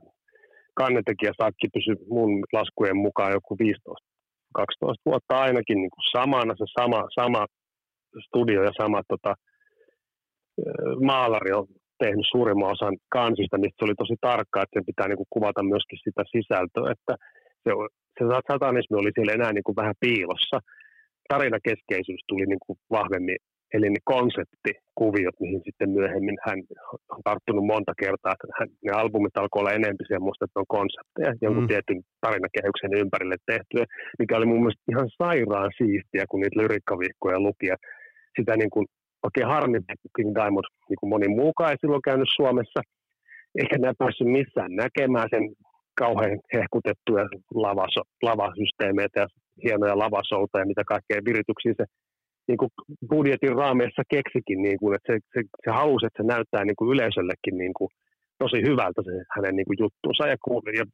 kannetekijä Sakki pysyi mun laskujen mukaan joku 15 12 vuotta ainakin niin kuin samana, se sama, sama studio ja sama tota, maalari on tehnyt suurimman osan kansista, niin se oli tosi tarkkaa, että sen pitää niin kuin kuvata myöskin sitä sisältöä, että se, se satanismi oli siellä enää niin kuin vähän piilossa. Tarinakeskeisyys tuli niin kuin vahvemmin, eli ne konseptikuviot, mihin sitten myöhemmin hän on tarttunut monta kertaa, että hän, ne albumit alkoi olla enemmän semmoista, että on konsepteja, jonkun mm. tietyn tarinakehyksen ympärille tehtyä, mikä oli mun mielestä ihan sairaan siistiä, kun niitä lyrikkavihkoja luki ja sitä niin kuin oikein harmi, että King Diamond, niin kuin moni muukaan ei silloin käynyt Suomessa, eikä ne päässyt missään näkemään sen kauhean hehkutettuja lavasysteemeitä ja hienoja lavasouta ja mitä kaikkea virityksiä se niin kuin budjetin raameissa keksikin, niin kuin, että se, se, se halusi, että se näyttää niin kuin yleisöllekin niin kuin, tosi hyvältä se hänen niin kuin juttuunsa ja, ja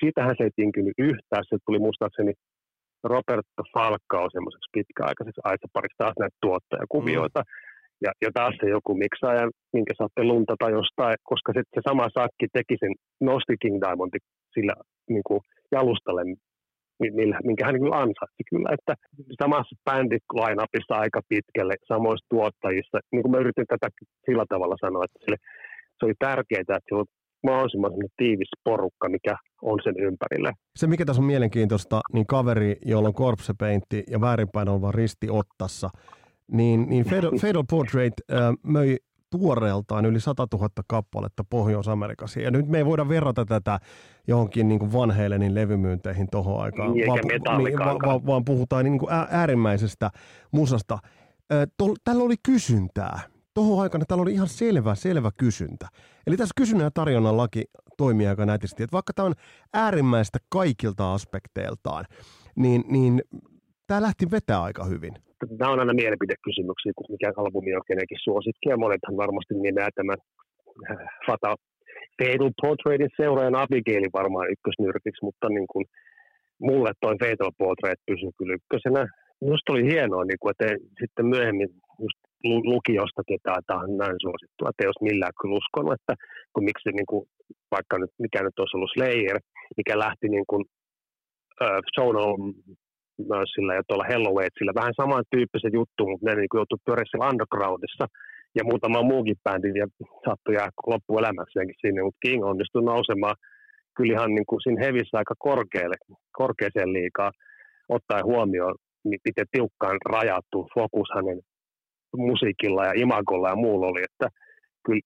siitähän se ei tinkynyt yhtään, se tuli muistaakseni Roberto Falcao semmoiseksi pitkäaikaiseksi aisapariksi taas näitä tuottajakuvioita. Mm. Ja, ja taas se joku miksaaja, minkä saatte luntata jostain, koska se, se sama sakki teki sen, nosti King Diamondi sillä niin kuin jalustalle, minkä hän niin ansaitsi kyllä, että samassa bändit lainapissa aika pitkälle, samoissa tuottajissa, niin kuin mä yritin tätä sillä tavalla sanoa, että sille, se oli tärkeää, että se mahdollisimman tiivis porukka, mikä on sen ympärillä.
Se, mikä tässä on mielenkiintoista, niin kaveri, jolla on Corpse Paintti ja väärinpäin oleva risti ottassa, niin, niin Fatal, [LAUGHS] Fatal Portrait äh, möi tuoreeltaan yli 100 000 kappaletta Pohjois-Amerikassa. Ja nyt me ei voida verrata tätä johonkin niin kuin Van Halenin levymyynteihin tuohon aikaan,
niin, vaan, niin,
vaan, vaan puhutaan niin kuin äärimmäisestä musasta. Tällä oli kysyntää tuohon aikana täällä oli ihan selvä, selvä kysyntä. Eli tässä kysynnän ja tarjonnan laki toimii aika nätisti. Että vaikka tämä on äärimmäistä kaikilta aspekteiltaan, niin, niin tämä lähti vetää aika hyvin.
Tämä on aina mielipidekysymyksiä, kun mikä albumi on kenenkin suosikki. Ja monethan varmasti nimeää tämän äh, Fatal Fatal Portraitin seuraajan Abigailin varmaan ykkösnyrkiksi, mutta niin kuin mulle toi Fatal Portrait pysyy kyllä ykkösenä. Minusta oli hienoa, niin kuin, että sitten myöhemmin just lukiosta ketään, tämä on näin suosittua, että olisi millään kyllä uskonut, että kun miksi niin kuin, vaikka nyt, mikä nyt olisi ollut Slayer, mikä lähti niin kuin, äh, Zonal myös sillä ja tuolla Hellowaytsillä vähän samantyyppisen juttu, mutta ne niin joutui pyörissä undergroundissa. Ja muutama muukin bändi ja saattoi jää loppuelämäkseenkin sinne, mutta King onnistui nousemaan kyllä ihan niin kuin siinä hevissä aika korkealle, korkeaseen liikaa, ottaen huomioon, miten tiukkaan rajattu fokus hänen musiikilla ja imagolla ja muulla oli, että kyllä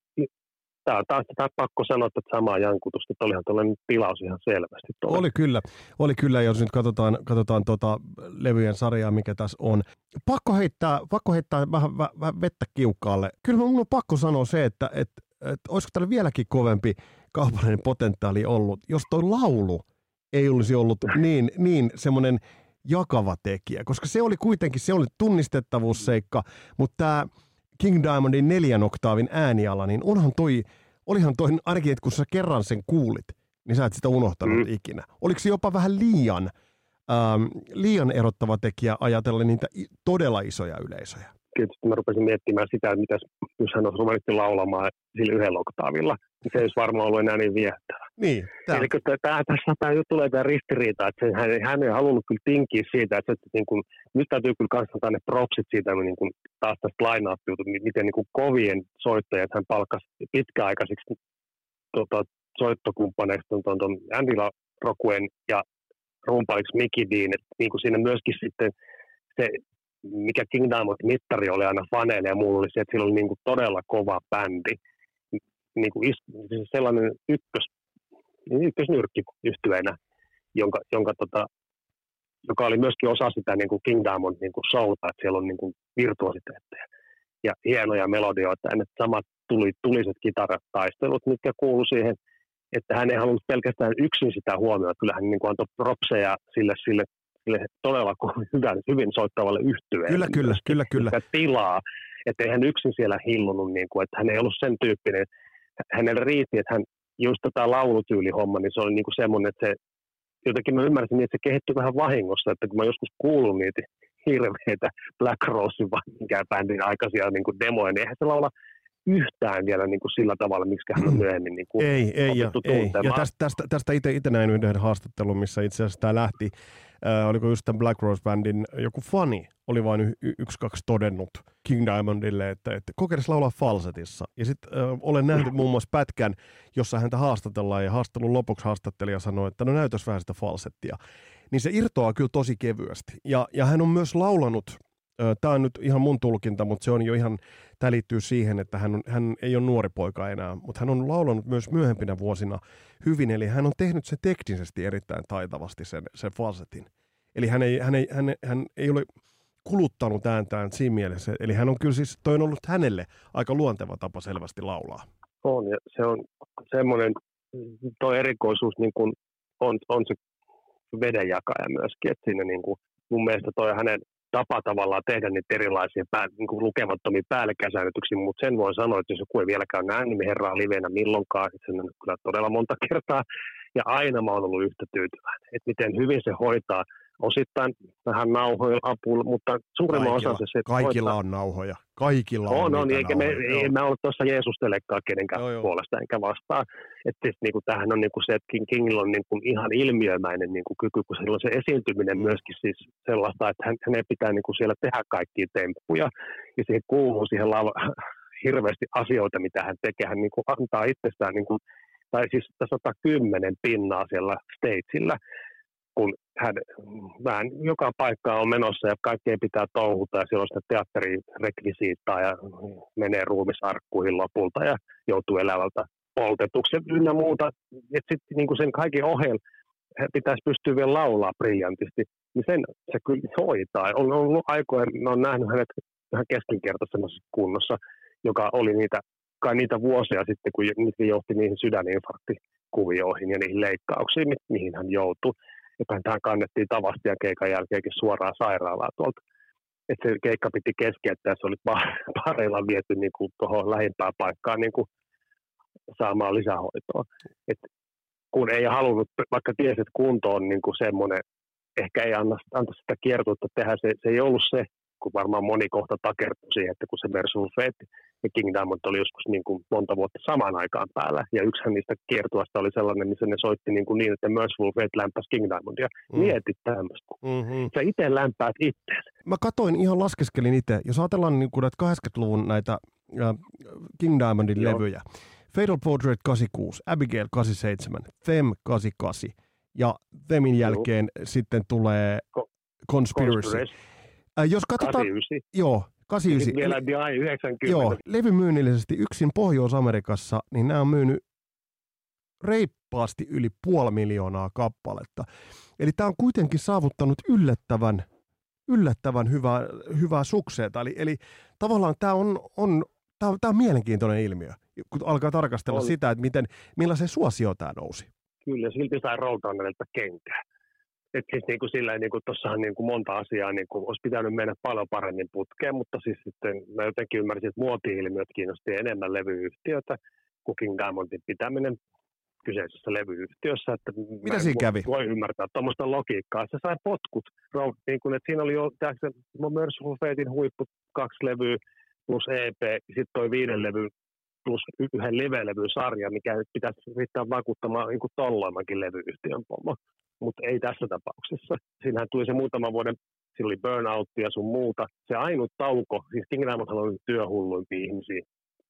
tämä on taas tämä pakko sanoa, että samaa jankutusta, että olihan tuollainen tilaus ihan selvästi. Tuolla.
Oli kyllä, oli kyllä, jos nyt katsotaan, katsotaan tuota levyjen sarjaa, mikä tässä on. Pakko heittää, pakko heittää vähän, vähän vettä kiukkaalle. Kyllä minun on pakko sanoa se, että, että, että olisiko tällä vieläkin kovempi kaupallinen potentiaali ollut, jos tuo laulu ei olisi ollut niin, niin semmoinen jakava tekijä, koska se oli kuitenkin, se oli tunnistettavuusseikka, mutta tämä King Diamondin neljän oktaavin ääniala, niin onhan toi, olihan toi ainakin, että kun sä kerran sen kuulit, niin sä et sitä unohtanut mm. ikinä. Oliko se jopa vähän liian, ähm, liian erottava tekijä ajatellen niitä todella isoja yleisöjä?
Tietysti mä rupesin miettimään sitä, että mitäs, jos hän olisi ruvennut laulamaan sillä yhdellä oktaavilla, niin se ei olisi varmaan ollut enää niin viehättävä.
Niin,
tämä. Eli tämä, tässä tämä nyt tulee tämä ristiriita, että hän, hän ei halunnut kyllä tinkiä siitä, että, että niin kuin, nyt täytyy kyllä kanssa ne propsit siitä niin kuin, taas tästä line miten niin kuin kovien soittajat hän palkkasi pitkäaikaisiksi tota, soittokumppaneiksi tuon, tuon, tuon Andy Rokuen ja rumpaliksi Mickey Dean, että niin kuin siinä myöskin sitten se, mikä King Diamond mittari oli aina faneille ja mulla oli se, että sillä oli niin kuin todella kova bändi, niin kuin siis sellainen ykkös, ykkösnyrkki yhtyeenä, jonka, jonka tota, joka oli myöskin osa sitä niin kuin King Diamond niin kuin showta, että siellä on niin kuin virtuositeetteja ja hienoja melodioita, ja samat tuli, tuliset kitarataistelut, mitkä kuulu siihen, että hän ei halunnut pelkästään yksin sitä huomioon, kyllä hän niin kuin antoi propseja sille, sille, sille todella hyvän, hyvin soittavalle yhtyeelle.
Kyllä, kyllä, kyllä, kyllä.
Tilaa, että hän yksin siellä hillunut, niin kuin, että hän ei ollut sen tyyppinen, hänelle riitti, että hän just tätä laulutyylihomma, niin se oli niin kuin semmoinen, että se jotenkin mä ymmärsin, että se kehittyi vähän vahingossa, että kun mä joskus kuulun niitä hirveitä Black Rosein vai minkään bändin aikaisia niin kuin demoja, niin eihän se laula yhtään vielä niin kuin sillä tavalla, miksi hän on mm. myöhemmin niin kuin
ei, ei, ja, ei. ja tästä, tästä, tästä itse näin yhden haastattelun, missä itse asiassa tämä lähti, äh, oliko just tämän Black Rose Bandin joku fani, oli vain y- y- yksi kaksi todennut King Diamondille, että, että kokeilisi laulaa falsetissa. Ja sitten äh, olen nähnyt muun muassa pätkän, jossa häntä haastatellaan ja haastattelun lopuksi haastattelija sanoi, että no näytös vähän sitä falsettia. Niin se irtoaa kyllä tosi kevyesti. Ja, ja hän on myös laulanut Tämä on nyt ihan mun tulkinta, mutta se on jo ihan, tämä liittyy siihen, että hän, on, hän ei ole nuori poika enää, mutta hän on laulanut myös myöhempinä vuosina hyvin, eli hän on tehnyt se teknisesti erittäin taitavasti sen, sen falsetin. Eli hän ei, hän, ei, hän, hän ei ole kuluttanut ääntään siinä mielessä, eli hän on kyllä siis, toi on ollut hänelle aika luonteva tapa selvästi laulaa.
On, ja se on semmoinen, tuo erikoisuus niin kuin on, on se vedenjakaja myöskin, että siinä niin kuin, mun mielestä toi hänen tapa tavallaan tehdä niitä erilaisia pää, niin kuin lukemattomia päällekkäisäännötyksiä, mutta sen voi sanoa, että jos joku ei vieläkään nähnyt niin herraa livenä milloinkaan, sen on kyllä todella monta [LAUGHS] kertaa, ja aina mä oon ollut yhtä tyytyväinen, että miten hyvin se hoitaa osittain vähän nauhoilla apulla, mutta suurimman osa se... se
kaikilla hoitaa. on nauhoja. Kaikilla on,
on, on eikä me, ei, mä ollut tuossa Jeesustelekaan kenenkään joo, joo. puolesta enkä vastaan. Että siis, niin kuin, tämähän on niin kuin se, että King Kingillä on niin kuin, ihan ilmiömäinen niin kuin, kyky, kun silloin se esiintyminen mm. myöskin siis sellaista, että hän, hänen pitää niin kuin, siellä tehdä kaikkia temppuja. Ja siihen kuuluu siihen lava, [LAUGHS] hirveästi asioita, mitä hän tekee. Hän niin kuin, antaa itsestään niin kuin, tai siis 110 pinnaa siellä stageillä kun hän vähän joka paikka on menossa ja kaikkeen pitää touhuta ja siellä on sitä teatterirekvisiittaa ja menee ruumisarkkuihin lopulta ja joutuu elävältä poltetuksi ynnä muuta. Että sitten niin sen kaiken ohella pitäisi pystyä vielä laulaa briljantisti, niin sen se kyllä hoitaa. On ollut aikoja, mä olen nähnyt hänet vähän keskinkertaisemmassa kunnossa, joka oli niitä, kai niitä vuosia sitten, kun mitkä johti niihin sydäninfarktikuvioihin ja niihin leikkauksiin, mihin hän joutui tähän kannettiin tavasti ja keikan jälkeenkin suoraan sairaalaan tuolta. Että se keikka piti keskeyttää, se oli [LAUGHS] pareilla viety niin kuin tuohon lähimpään paikkaan niin kuin saamaan lisähoitoa. Et kun ei halunnut, vaikka tiesi, että kunto on niin kuin semmoinen, ehkä ei anna, anta sitä kiertuutta tehdä, se, se ei ollut se, kun varmaan moni kohta takertui siihen, että kun se Mersul Fett ja King Diamond oli joskus niin kuin monta vuotta samaan aikaan päällä. Ja yksihän niistä kiertuasta oli sellainen, missä ne soitti niin, kuin niin että Merciful Fate lämpäsi King Diamondia. Mm. Mieti tämmöistä. Mm-hmm. Sä itse lämpäät itse.
Mä katoin, ihan laskeskelin itse. Jos ajatellaan niin kuin näitä 80-luvun näitä äh, King Diamondin Joo. levyjä. Fatal Portrait 86, Abigail 87, Them 88 ja Themin jälkeen Joo. sitten tulee Conspiracy. Conspiracy. Äh, jos katsotaan, 89. Joo, 89.
Vielä DI 90.
Joo, levymyynnillisesti yksin Pohjois-Amerikassa, niin nämä on myynyt reippaasti yli puoli miljoonaa kappaletta. Eli tämä on kuitenkin saavuttanut yllättävän, yllättävän hyvää, hyvää sukseeta. Eli, eli tavallaan tämä on, on, tämä on, tämä on mielenkiintoinen ilmiö, kun alkaa tarkastella on. sitä, että miten, millaisen suosio tämä nousi.
Kyllä, silti sai Roadrunnerilta kenkää Et siis niin kuin silleen, niin kuin tossahan niin kuin monta asiaa niin kuin olisi pitänyt mennä paljon paremmin putkeen, mutta siis sitten mä jotenkin ymmärsin, että muoti-ilmiöt kiinnosti enemmän levyyhtiötä, Cooking Diamondin pitäminen kyseisessä levyyhtiössä. Että
Mitä siinä kävi?
Voi ymmärtää tuommoista logiikkaa. Se sai potkut. Niin kuin, että siinä oli jo tässä Merciful Fatein huippu kaksi levyä plus EP, sitten toi viiden levy plus yhden live-levyn sarja, mikä pitäisi riittää vakuuttamaan niin tolloimankin levyyhtiön pommo. Mutta ei tässä tapauksessa. Siinähän tuli se muutaman vuoden sillä oli burnout ja sun muuta. Se ainut tauko, siis King Diamond on työhulluimpia ihmisiä,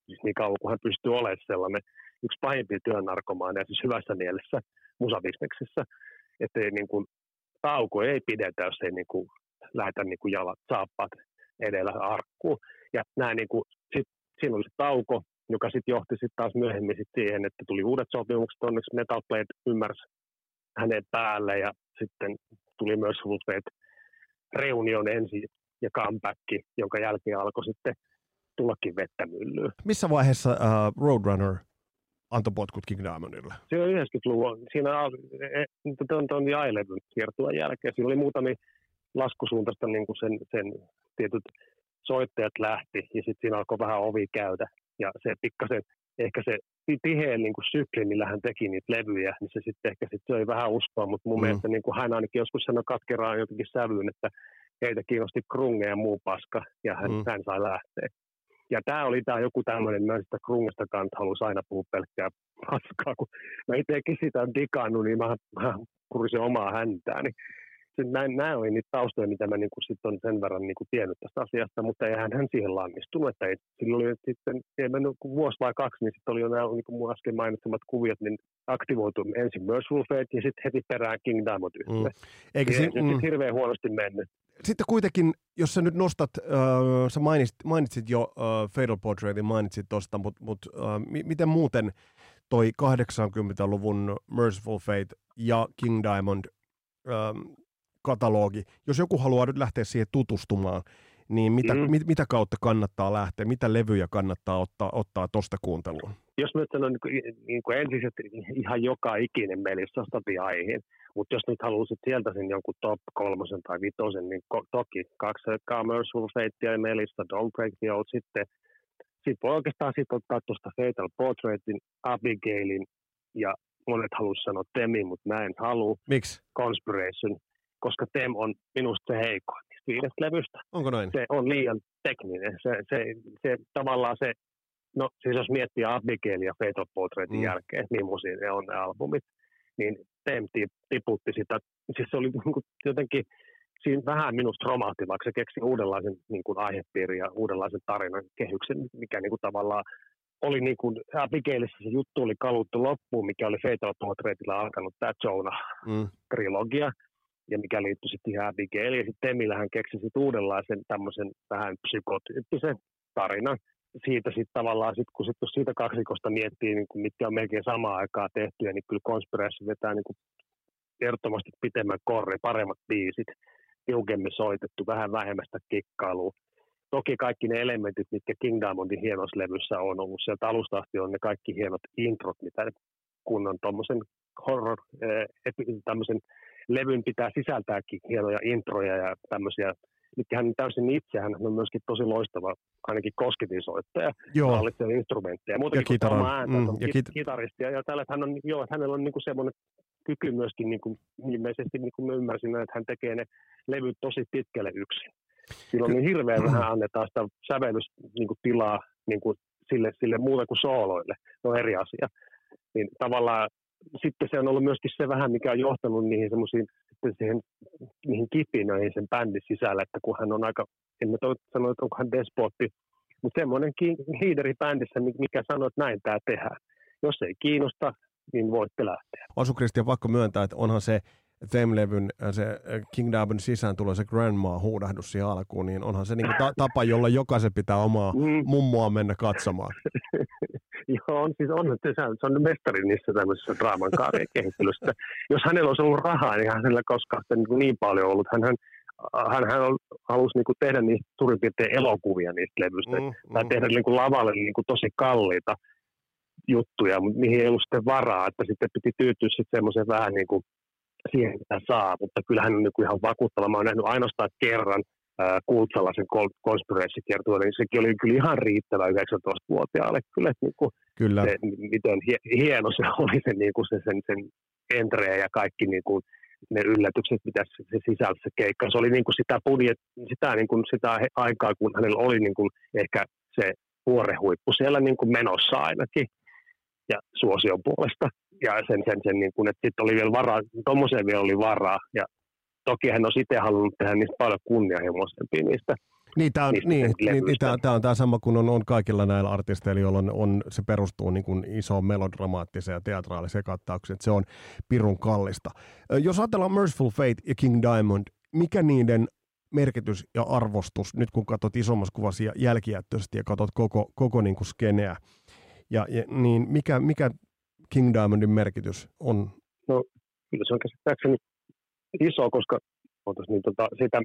siis niin kauan kuin hän pystyy olemaan sellainen yksi pahimpia työnarkomaaneja, siis hyvässä mielessä musabisneksessä, että ei, niin kuin, tauko ei pidetä, jos ei niin kuin, lähetä niin kuin jalat, saappaat edellä arkkuun. Ja nämä, niin kuin, sit, siinä oli se tauko, joka sitten johti sitten taas myöhemmin sit siihen, että tuli uudet sopimukset, onneksi Metal Blade ymmärsi hänen päälle ja sitten tuli myös Fulfate reunion ensin ja comeback, jonka jälkeen alkoi sitten tullakin vettä myllyyn.
Missä vaiheessa uh, Roadrunner antoi potkut King Diamondille?
Se on 90-luvun, siinä e, tuon, tuon Jailevyn kiertueen jälkeen. Siinä oli muutamia laskusuuntaista niin kuin sen, sen tietyt soittajat lähti ja sitten siinä alkoi vähän ovi käydä. Ja se pikkasen, ehkä se tiheen niin kuin sykli, millä hän teki niitä levyjä, niin se sitten ehkä sit söi vähän uskoa, mutta mun mm. mielestä niin kuin hän ainakin joskus sanoi katkeraan jotenkin sävyyn, että heitä kiinnosti krunge ja muu paska, ja hän, mm. hän sai lähteä. Ja tämä oli tämä joku tämmöinen, mä sitä krungesta kanta halusi aina puhua pelkkää paskaa, kun mä itsekin sitä digannut, niin mä, mä kurisin omaa häntääni. Näin, nämä oli niitä taustoja, mitä mä niin sit on sen verran niin kuin tiennyt tästä asiasta, mutta eihän hän siihen lannistunut. Että ei, sillä oli sitten, ei mennyt vuosi vai kaksi, niin sitten oli jo nämä niin kuin mun äsken mainitsemat kuviot, niin aktivoitu ensin Merciful Fate ja sitten heti perään King Diamond. Mm. Eikä se, mm. hirveän huonosti mennyt
sitten kuitenkin, jos sä nyt nostat, äh, sä mainitsit, mainitsit jo äh, Fatal Portraitin, mainitsit tosta, mutta mut, äh, m- miten muuten toi 80-luvun Merciful Fate ja King Diamond äh, katalogi, jos joku haluaa nyt lähteä siihen tutustumaan, niin mitä, mm. mit, mitä kautta kannattaa lähteä, mitä levyjä kannattaa ottaa, ottaa kuunteluun?
Jos mä sanon niin niin kuin ensisesti ihan joka ikinen meillä, jos aiheen, mutta jos nyt haluaisit sieltä sen jonkun top kolmosen tai vitosen, niin ko- toki kaksi Kaa Merciful Fate ja Melissa, Don't Break the Old, sitten sit voi oikeastaan sit ottaa tuosta Fatal Portraitin, Abigailin ja monet haluaisi sanoa Temin, mutta mä en halua.
Miksi?
Conspiration, koska Tem on minusta se heikoin viidestä levystä.
Onko noin?
Se on liian tekninen. Se, se, se tavallaan se, no siis jos miettii Abigail ja Fatal Portraitin mm. jälkeen, millaisia ne on ne albumit, niin Tem tiputti sitä. Siis se oli niin jotenkin siinä vähän minusta romahti, vaikka se keksi uudenlaisen niin kuin aihepiirin ja uudenlaisen tarinan kehyksen, mikä niin kuin tavallaan oli niin kuin, Abigailissa se juttu oli kaluttu loppuun, mikä oli Fatal Portraitilla alkanut tämä Jonah-trilogia, mm. Ja mikä liittyi sitten ihan Abigailiin. Ja sitten Temillä hän keksi sitten uudenlaisen tämmöisen vähän psykotyyppisen tarinan, siitä sitten tavallaan, sit, kun sit, siitä kaksikosta miettii, niin kuin, mitkä on melkein samaan aikaan tehtyjä, niin kyllä Conspiracy vetää niin kuin, ehdottomasti pitemmän korri, paremmat biisit, tiukemmin soitettu, vähän vähemmästä kikkailua. Toki kaikki ne elementit, mitkä King Diamondin hienoslevyssä on ollut sieltä alusta asti, on ne kaikki hienot introt, mitä kunnon tuommoisen horror, eh, tämmöisen levyn pitää sisältääkin hienoja introja ja tämmöisiä. Mitkä hän täysin itse, hän on myöskin tosi loistava, ainakin kosketinsoittaja, hallitsee instrumentteja, muutakin ja kitara, kuin ääntä, mm, ja kit- kitaristi, ja, tällä, että hän on, joo, että hänellä on niin kuin semmoinen kyky myöskin, niin kuin, ilmeisesti niin kuin mä ymmärsin, että hän tekee ne levyt tosi pitkälle yksin. Silloin niin hirveän vähän annetaan sitä sävellystilaa niin niin kuin sille, sille muuta kuin sooloille, no eri asia. Niin tavallaan sitten se on ollut myöskin se vähän, mikä on johtanut niihin semmoisiin siihen, niihin kipinöihin sen bändin sisällä, että kun hän on aika, en mä sano, että onko hän despotti, mutta semmoinen liideri bändissä, mikä sanoo, että näin tämä tehdään. Jos ei kiinnosta, niin voitte lähteä.
Asu Kristian pakko myöntää, että onhan se Them-levyn äh, se äh, King Diamond sisään tulee se Grandma-huudahdus siihen alkuun, niin onhan se niin ta- tapa, jolla jokaisen pitää omaa mm. mummoa mennä katsomaan. [LAUGHS]
Joo, on, siis on, se, on mestari niissä tämmöisissä draaman kaarien kehittelyssä. Jos hänellä olisi ollut rahaa, niin hänellä koskaan niin, niin paljon ollut. Hän, hän, hän, hän halusi niin kuin tehdä niistä suurin piirtein elokuvia niistä levyistä, mm, tai mm. tehdä niin kuin lavalle niin kuin tosi kalliita juttuja, mutta niihin ei ollut sitten varaa, että sitten piti tyytyä sitten semmoiseen vähän niin kuin siihen mitä saa, mutta kyllähän on niin ihan vakuuttava. Mä oon nähnyt ainoastaan kerran äh, Kultsalaisen konspireissikiertueen, niin sekin oli kyllä ihan riittävä 19-vuotiaalle. Kyllä, että niin kuin
Kyllä.
se, miten hieno se oli se, niin kuin se sen, sen entree ja kaikki niin kuin, ne yllätykset, mitä se, se sisältö se keikka. Se oli niin kuin sitä, budjet, sitä, niin kuin sitä aikaa, kun hänellä oli niin kuin ehkä se vuorehuippu siellä niin kuin menossa ainakin ja suosion puolesta. Ja sen, sen, sen niin kuin, että sitten oli vielä varaa, tuommoiseen vielä oli varaa. Ja toki hän on itse halunnut tehdä niistä paljon kunnianhimoisempia niistä
niin, tämä on, niin, niin, niin, tämä, tämä on tämä sama kuin on, on kaikilla näillä artisteilla, joilla on, on, se perustuu niin kuin isoon melodramaattiseen ja teatraaliseen kattaukseen, se on pirun kallista. Jos ajatellaan Merciful Fate ja King Diamond, mikä niiden merkitys ja arvostus, nyt kun katsot isommassa kuvassa jälkijättöisesti ja katsot koko, koko niin kuin skeneä, ja, ja, niin mikä, mikä King Diamondin merkitys on?
No kyllä se on käsittääkseni iso, koska niin tota, sitä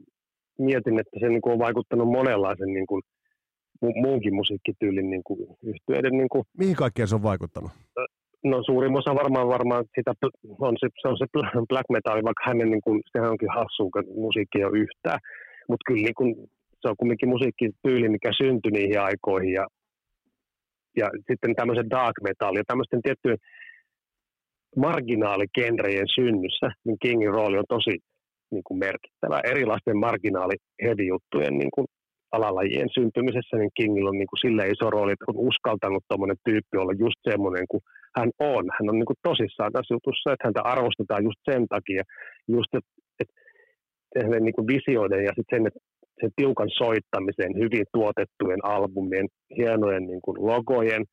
mietin, että se niin kuin on vaikuttanut monenlaisen niin kuin, mu- muunkin musiikkityylin niin kuin, yhtyeiden. Niin kuin,
Mihin kaikkeen se on vaikuttanut?
No suurin osa varmaan, varmaan sitä, on se, se on se black metal, vaikka hänen, niin kuin, sehän onkin hassu, kun musiikki ei ole yhtään. Mutta kyllä niin kuin, se on kuitenkin musiikkityyli, mikä syntyi niihin aikoihin. Ja, ja sitten tämmöisen dark metal ja tämmöisten tiettyjen marginaalikenrejen synnyssä, niin Kingin rooli on tosi niin kuin merkittävä. Erilaisten marginaali juttujen niin kuin alalajien syntymisessä, niin Kingillä on niin kuin sille iso rooli, että on uskaltanut tuommoinen tyyppi olla just semmoinen kuin hän on. Hän on niin kuin tosissaan tässä jutussa, että häntä arvostetaan just sen takia, just että, että hänen niin kuin visioiden ja sitten sen, että sen tiukan soittamisen, hyvin tuotettujen albumien, hienojen niin kuin logojen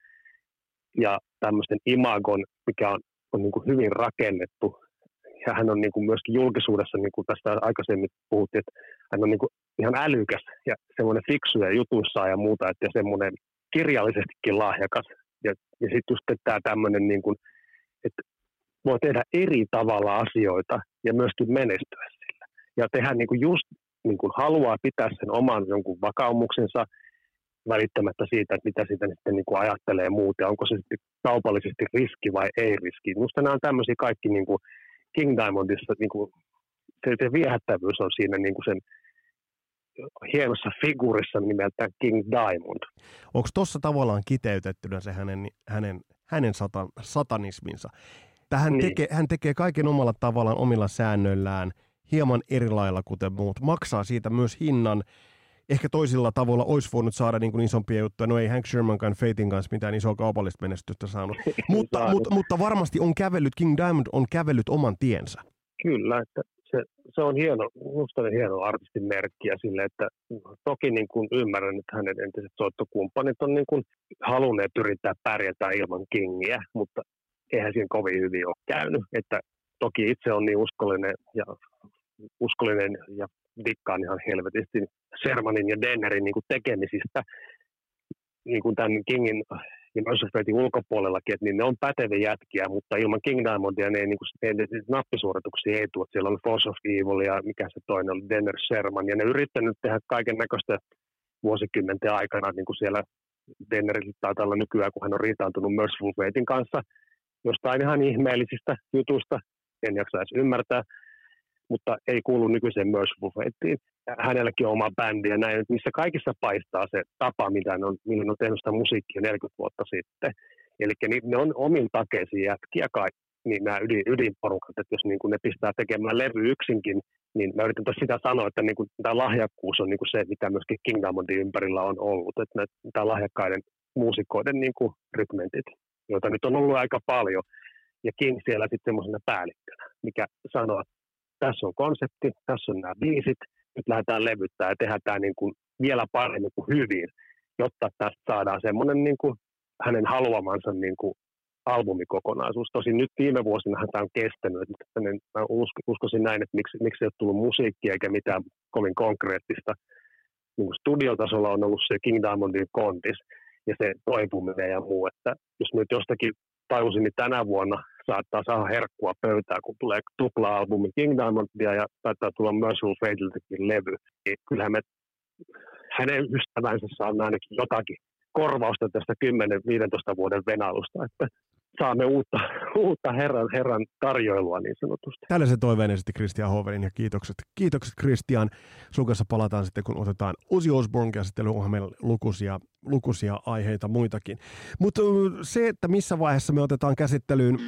ja tämmöisten imagon, mikä on, on niin kuin hyvin rakennettu ja hän on niin kuin myöskin julkisuudessa, niin kuin tästä aikaisemmin puhuttiin, että hän on niin kuin ihan älykäs ja semmoinen fiksuja jutuissa ja muuta, että semmoinen kirjallisestikin lahjakas. Ja, ja sitten just tämä tämmöinen, niin kuin, että voi tehdä eri tavalla asioita ja myöskin menestyä sillä. Ja tehdä niin kuin just niin kuin haluaa pitää sen oman jonkun vakaumuksensa välittämättä siitä, että mitä sitä sitten niin kuin ajattelee muut ja onko se sitten kaupallisesti riski vai ei riski. Minusta nämä on tämmöisiä kaikki niin kuin King Diamondissa niin kuin, se, se viehättävyys on siinä niin kuin sen hienossa figurissa nimeltään King Diamond.
Onko tuossa tavallaan kiteytettynä se hänen, hänen, hänen satan, satanisminsa? Hän, niin. tekee, hän tekee kaiken omalla tavallaan, omilla säännöillään, hieman eri lailla kuten muut. Maksaa siitä myös hinnan. Ehkä toisilla tavoilla olisi voinut saada niin kuin isompia juttuja. No ei Hank Shermankaan Fatein kanssa mitään isoa kaupallista menestystä [LAUGHS] saanut. mutta, mutta, mutta varmasti on kävellyt, King Diamond on kävellyt oman tiensä.
Kyllä, että se, se on hieno, minusta on hieno artistin merkki ja sille, että toki niin kuin ymmärrän, että hänen entiset soittokumppanit on niin kuin halunneet yrittää pärjätä ilman Kingiä, mutta eihän siinä kovin hyvin ole käynyt. Että toki itse on niin uskollinen ja uskollinen ja dikkaan ihan helvetisti Sermanin ja Dennerin niin kuin tekemisistä. Niin kuin tämän Kingin ja Mercifulin ulkopuolellakin, että niin ne on päteviä jätkiä, mutta ilman King Diamondia ne, niin kuin, ne, ne, ne nappisuorituksia ei tule. Siellä on Force of Evil ja mikä se toinen oli, Denner Sherman, ja ne yrittänyt tehdä kaiken näköistä vuosikymmenten aikana, niin kuin siellä Dennerillä taitaa olla nykyään, kun hän on riitaantunut Merciful Fatein kanssa. Jostain ihan ihmeellisistä jutusta, en jaksa edes ymmärtää, mutta ei kuulu nykyiseen Merciful Fateen. Hänelläkin on oma bändi ja näin, missä kaikissa paistaa se tapa, mitä ne on, millä ne on tehnyt sitä musiikkia 40 vuotta sitten. Eli ne on omin takeisiin jätkiä kaikki, niin nämä ydin, ydinporukat, että jos niin ne pistää tekemään levy yksinkin, niin mä yritän sitä sanoa, että niin tämä lahjakkuus on niin kuin se, mitä myöskin King Diamondin ympärillä on ollut, että tämä lahjakkaiden muusikoiden niin kuin rykmentit, joita nyt on ollut aika paljon, ja King siellä sitten semmoisena päällikkönä, mikä sanoo, että tässä on konsepti, tässä on nämä biisit, nyt lähdetään levyttämään ja tehdään tämä niin kuin vielä paremmin kuin hyvin, jotta tästä saadaan semmoinen niin kuin hänen haluamansa niin kuin albumikokonaisuus. Tosin nyt viime vuosina tämä on kestänyt. Että mä uskoisin näin, että miksi, miksi ei ole tullut musiikkia eikä mitään kovin konkreettista. Niin studiotasolla on ollut se King Diamondin kontis ja se toipuminen ja muu. Että jos nyt jostakin tajusin, niin tänä vuonna saattaa saada herkkua pöytää, kun tulee tupla-albumi King Diamondia ja taitaa tulla myös Fateltäkin levy. Niin kyllähän me hänen ystävänsä saa ainakin jotakin korvausta tästä 10-15 vuoden venailusta, että saamme uutta, [LAUGHS] uutta herran, herran tarjoilua niin sanotusti.
Tällaisen toiveen esitti Christian Hoverin ja kiitokset, kiitokset Christian. Sun kanssa palataan sitten, kun otetaan Ozzy Osbourne käsittely, onhan meillä lukuisia, lukuisia aiheita muitakin. Mutta se, että missä vaiheessa me otetaan käsittelyyn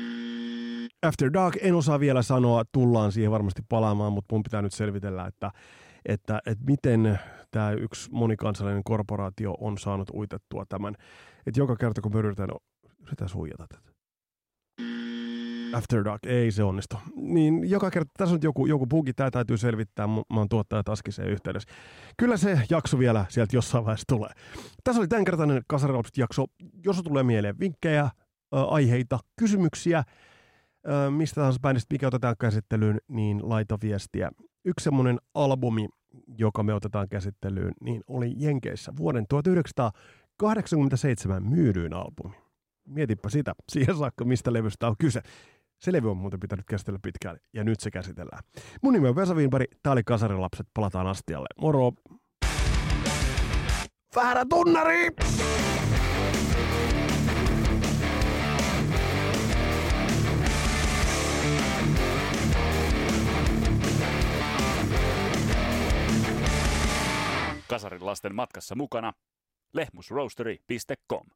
After Dark, en osaa vielä sanoa, tullaan siihen varmasti palaamaan, mutta mun pitää nyt selvitellä, että että, että miten tämä yksi monikansallinen korporaatio on saanut uitettua tämän. Että joka kerta, kun me yritetään, no, yritetään suijata tätä. After Dark, ei se onnistu. Niin joka kerta, tässä on joku, joku bugi, tämä täytyy selvittää, mä oon tuottaja Taskiseen yhteydessä. Kyllä se jakso vielä sieltä jossain vaiheessa tulee. Tässä oli tämänkertainen Kasaralpsit jakso. Jos tulee mieleen vinkkejä, aiheita, kysymyksiä, mistä tahansa bändistä, mikä otetaan käsittelyyn, niin laita viestiä yksi semmoinen albumi, joka me otetaan käsittelyyn, niin oli Jenkeissä vuoden 1987 myydyin albumi. Mietipä sitä, [LAUGHS] siihen saakka, mistä levystä on kyse. Se levy on muuten pitänyt käsitellä pitkään, ja nyt se käsitellään. Mun nimi on Vesa Wienberg, tää oli Kasarilapset, palataan astialle. Moro! Väärä tunnari!
Kasarin lasten matkassa mukana lehmusroastery.com.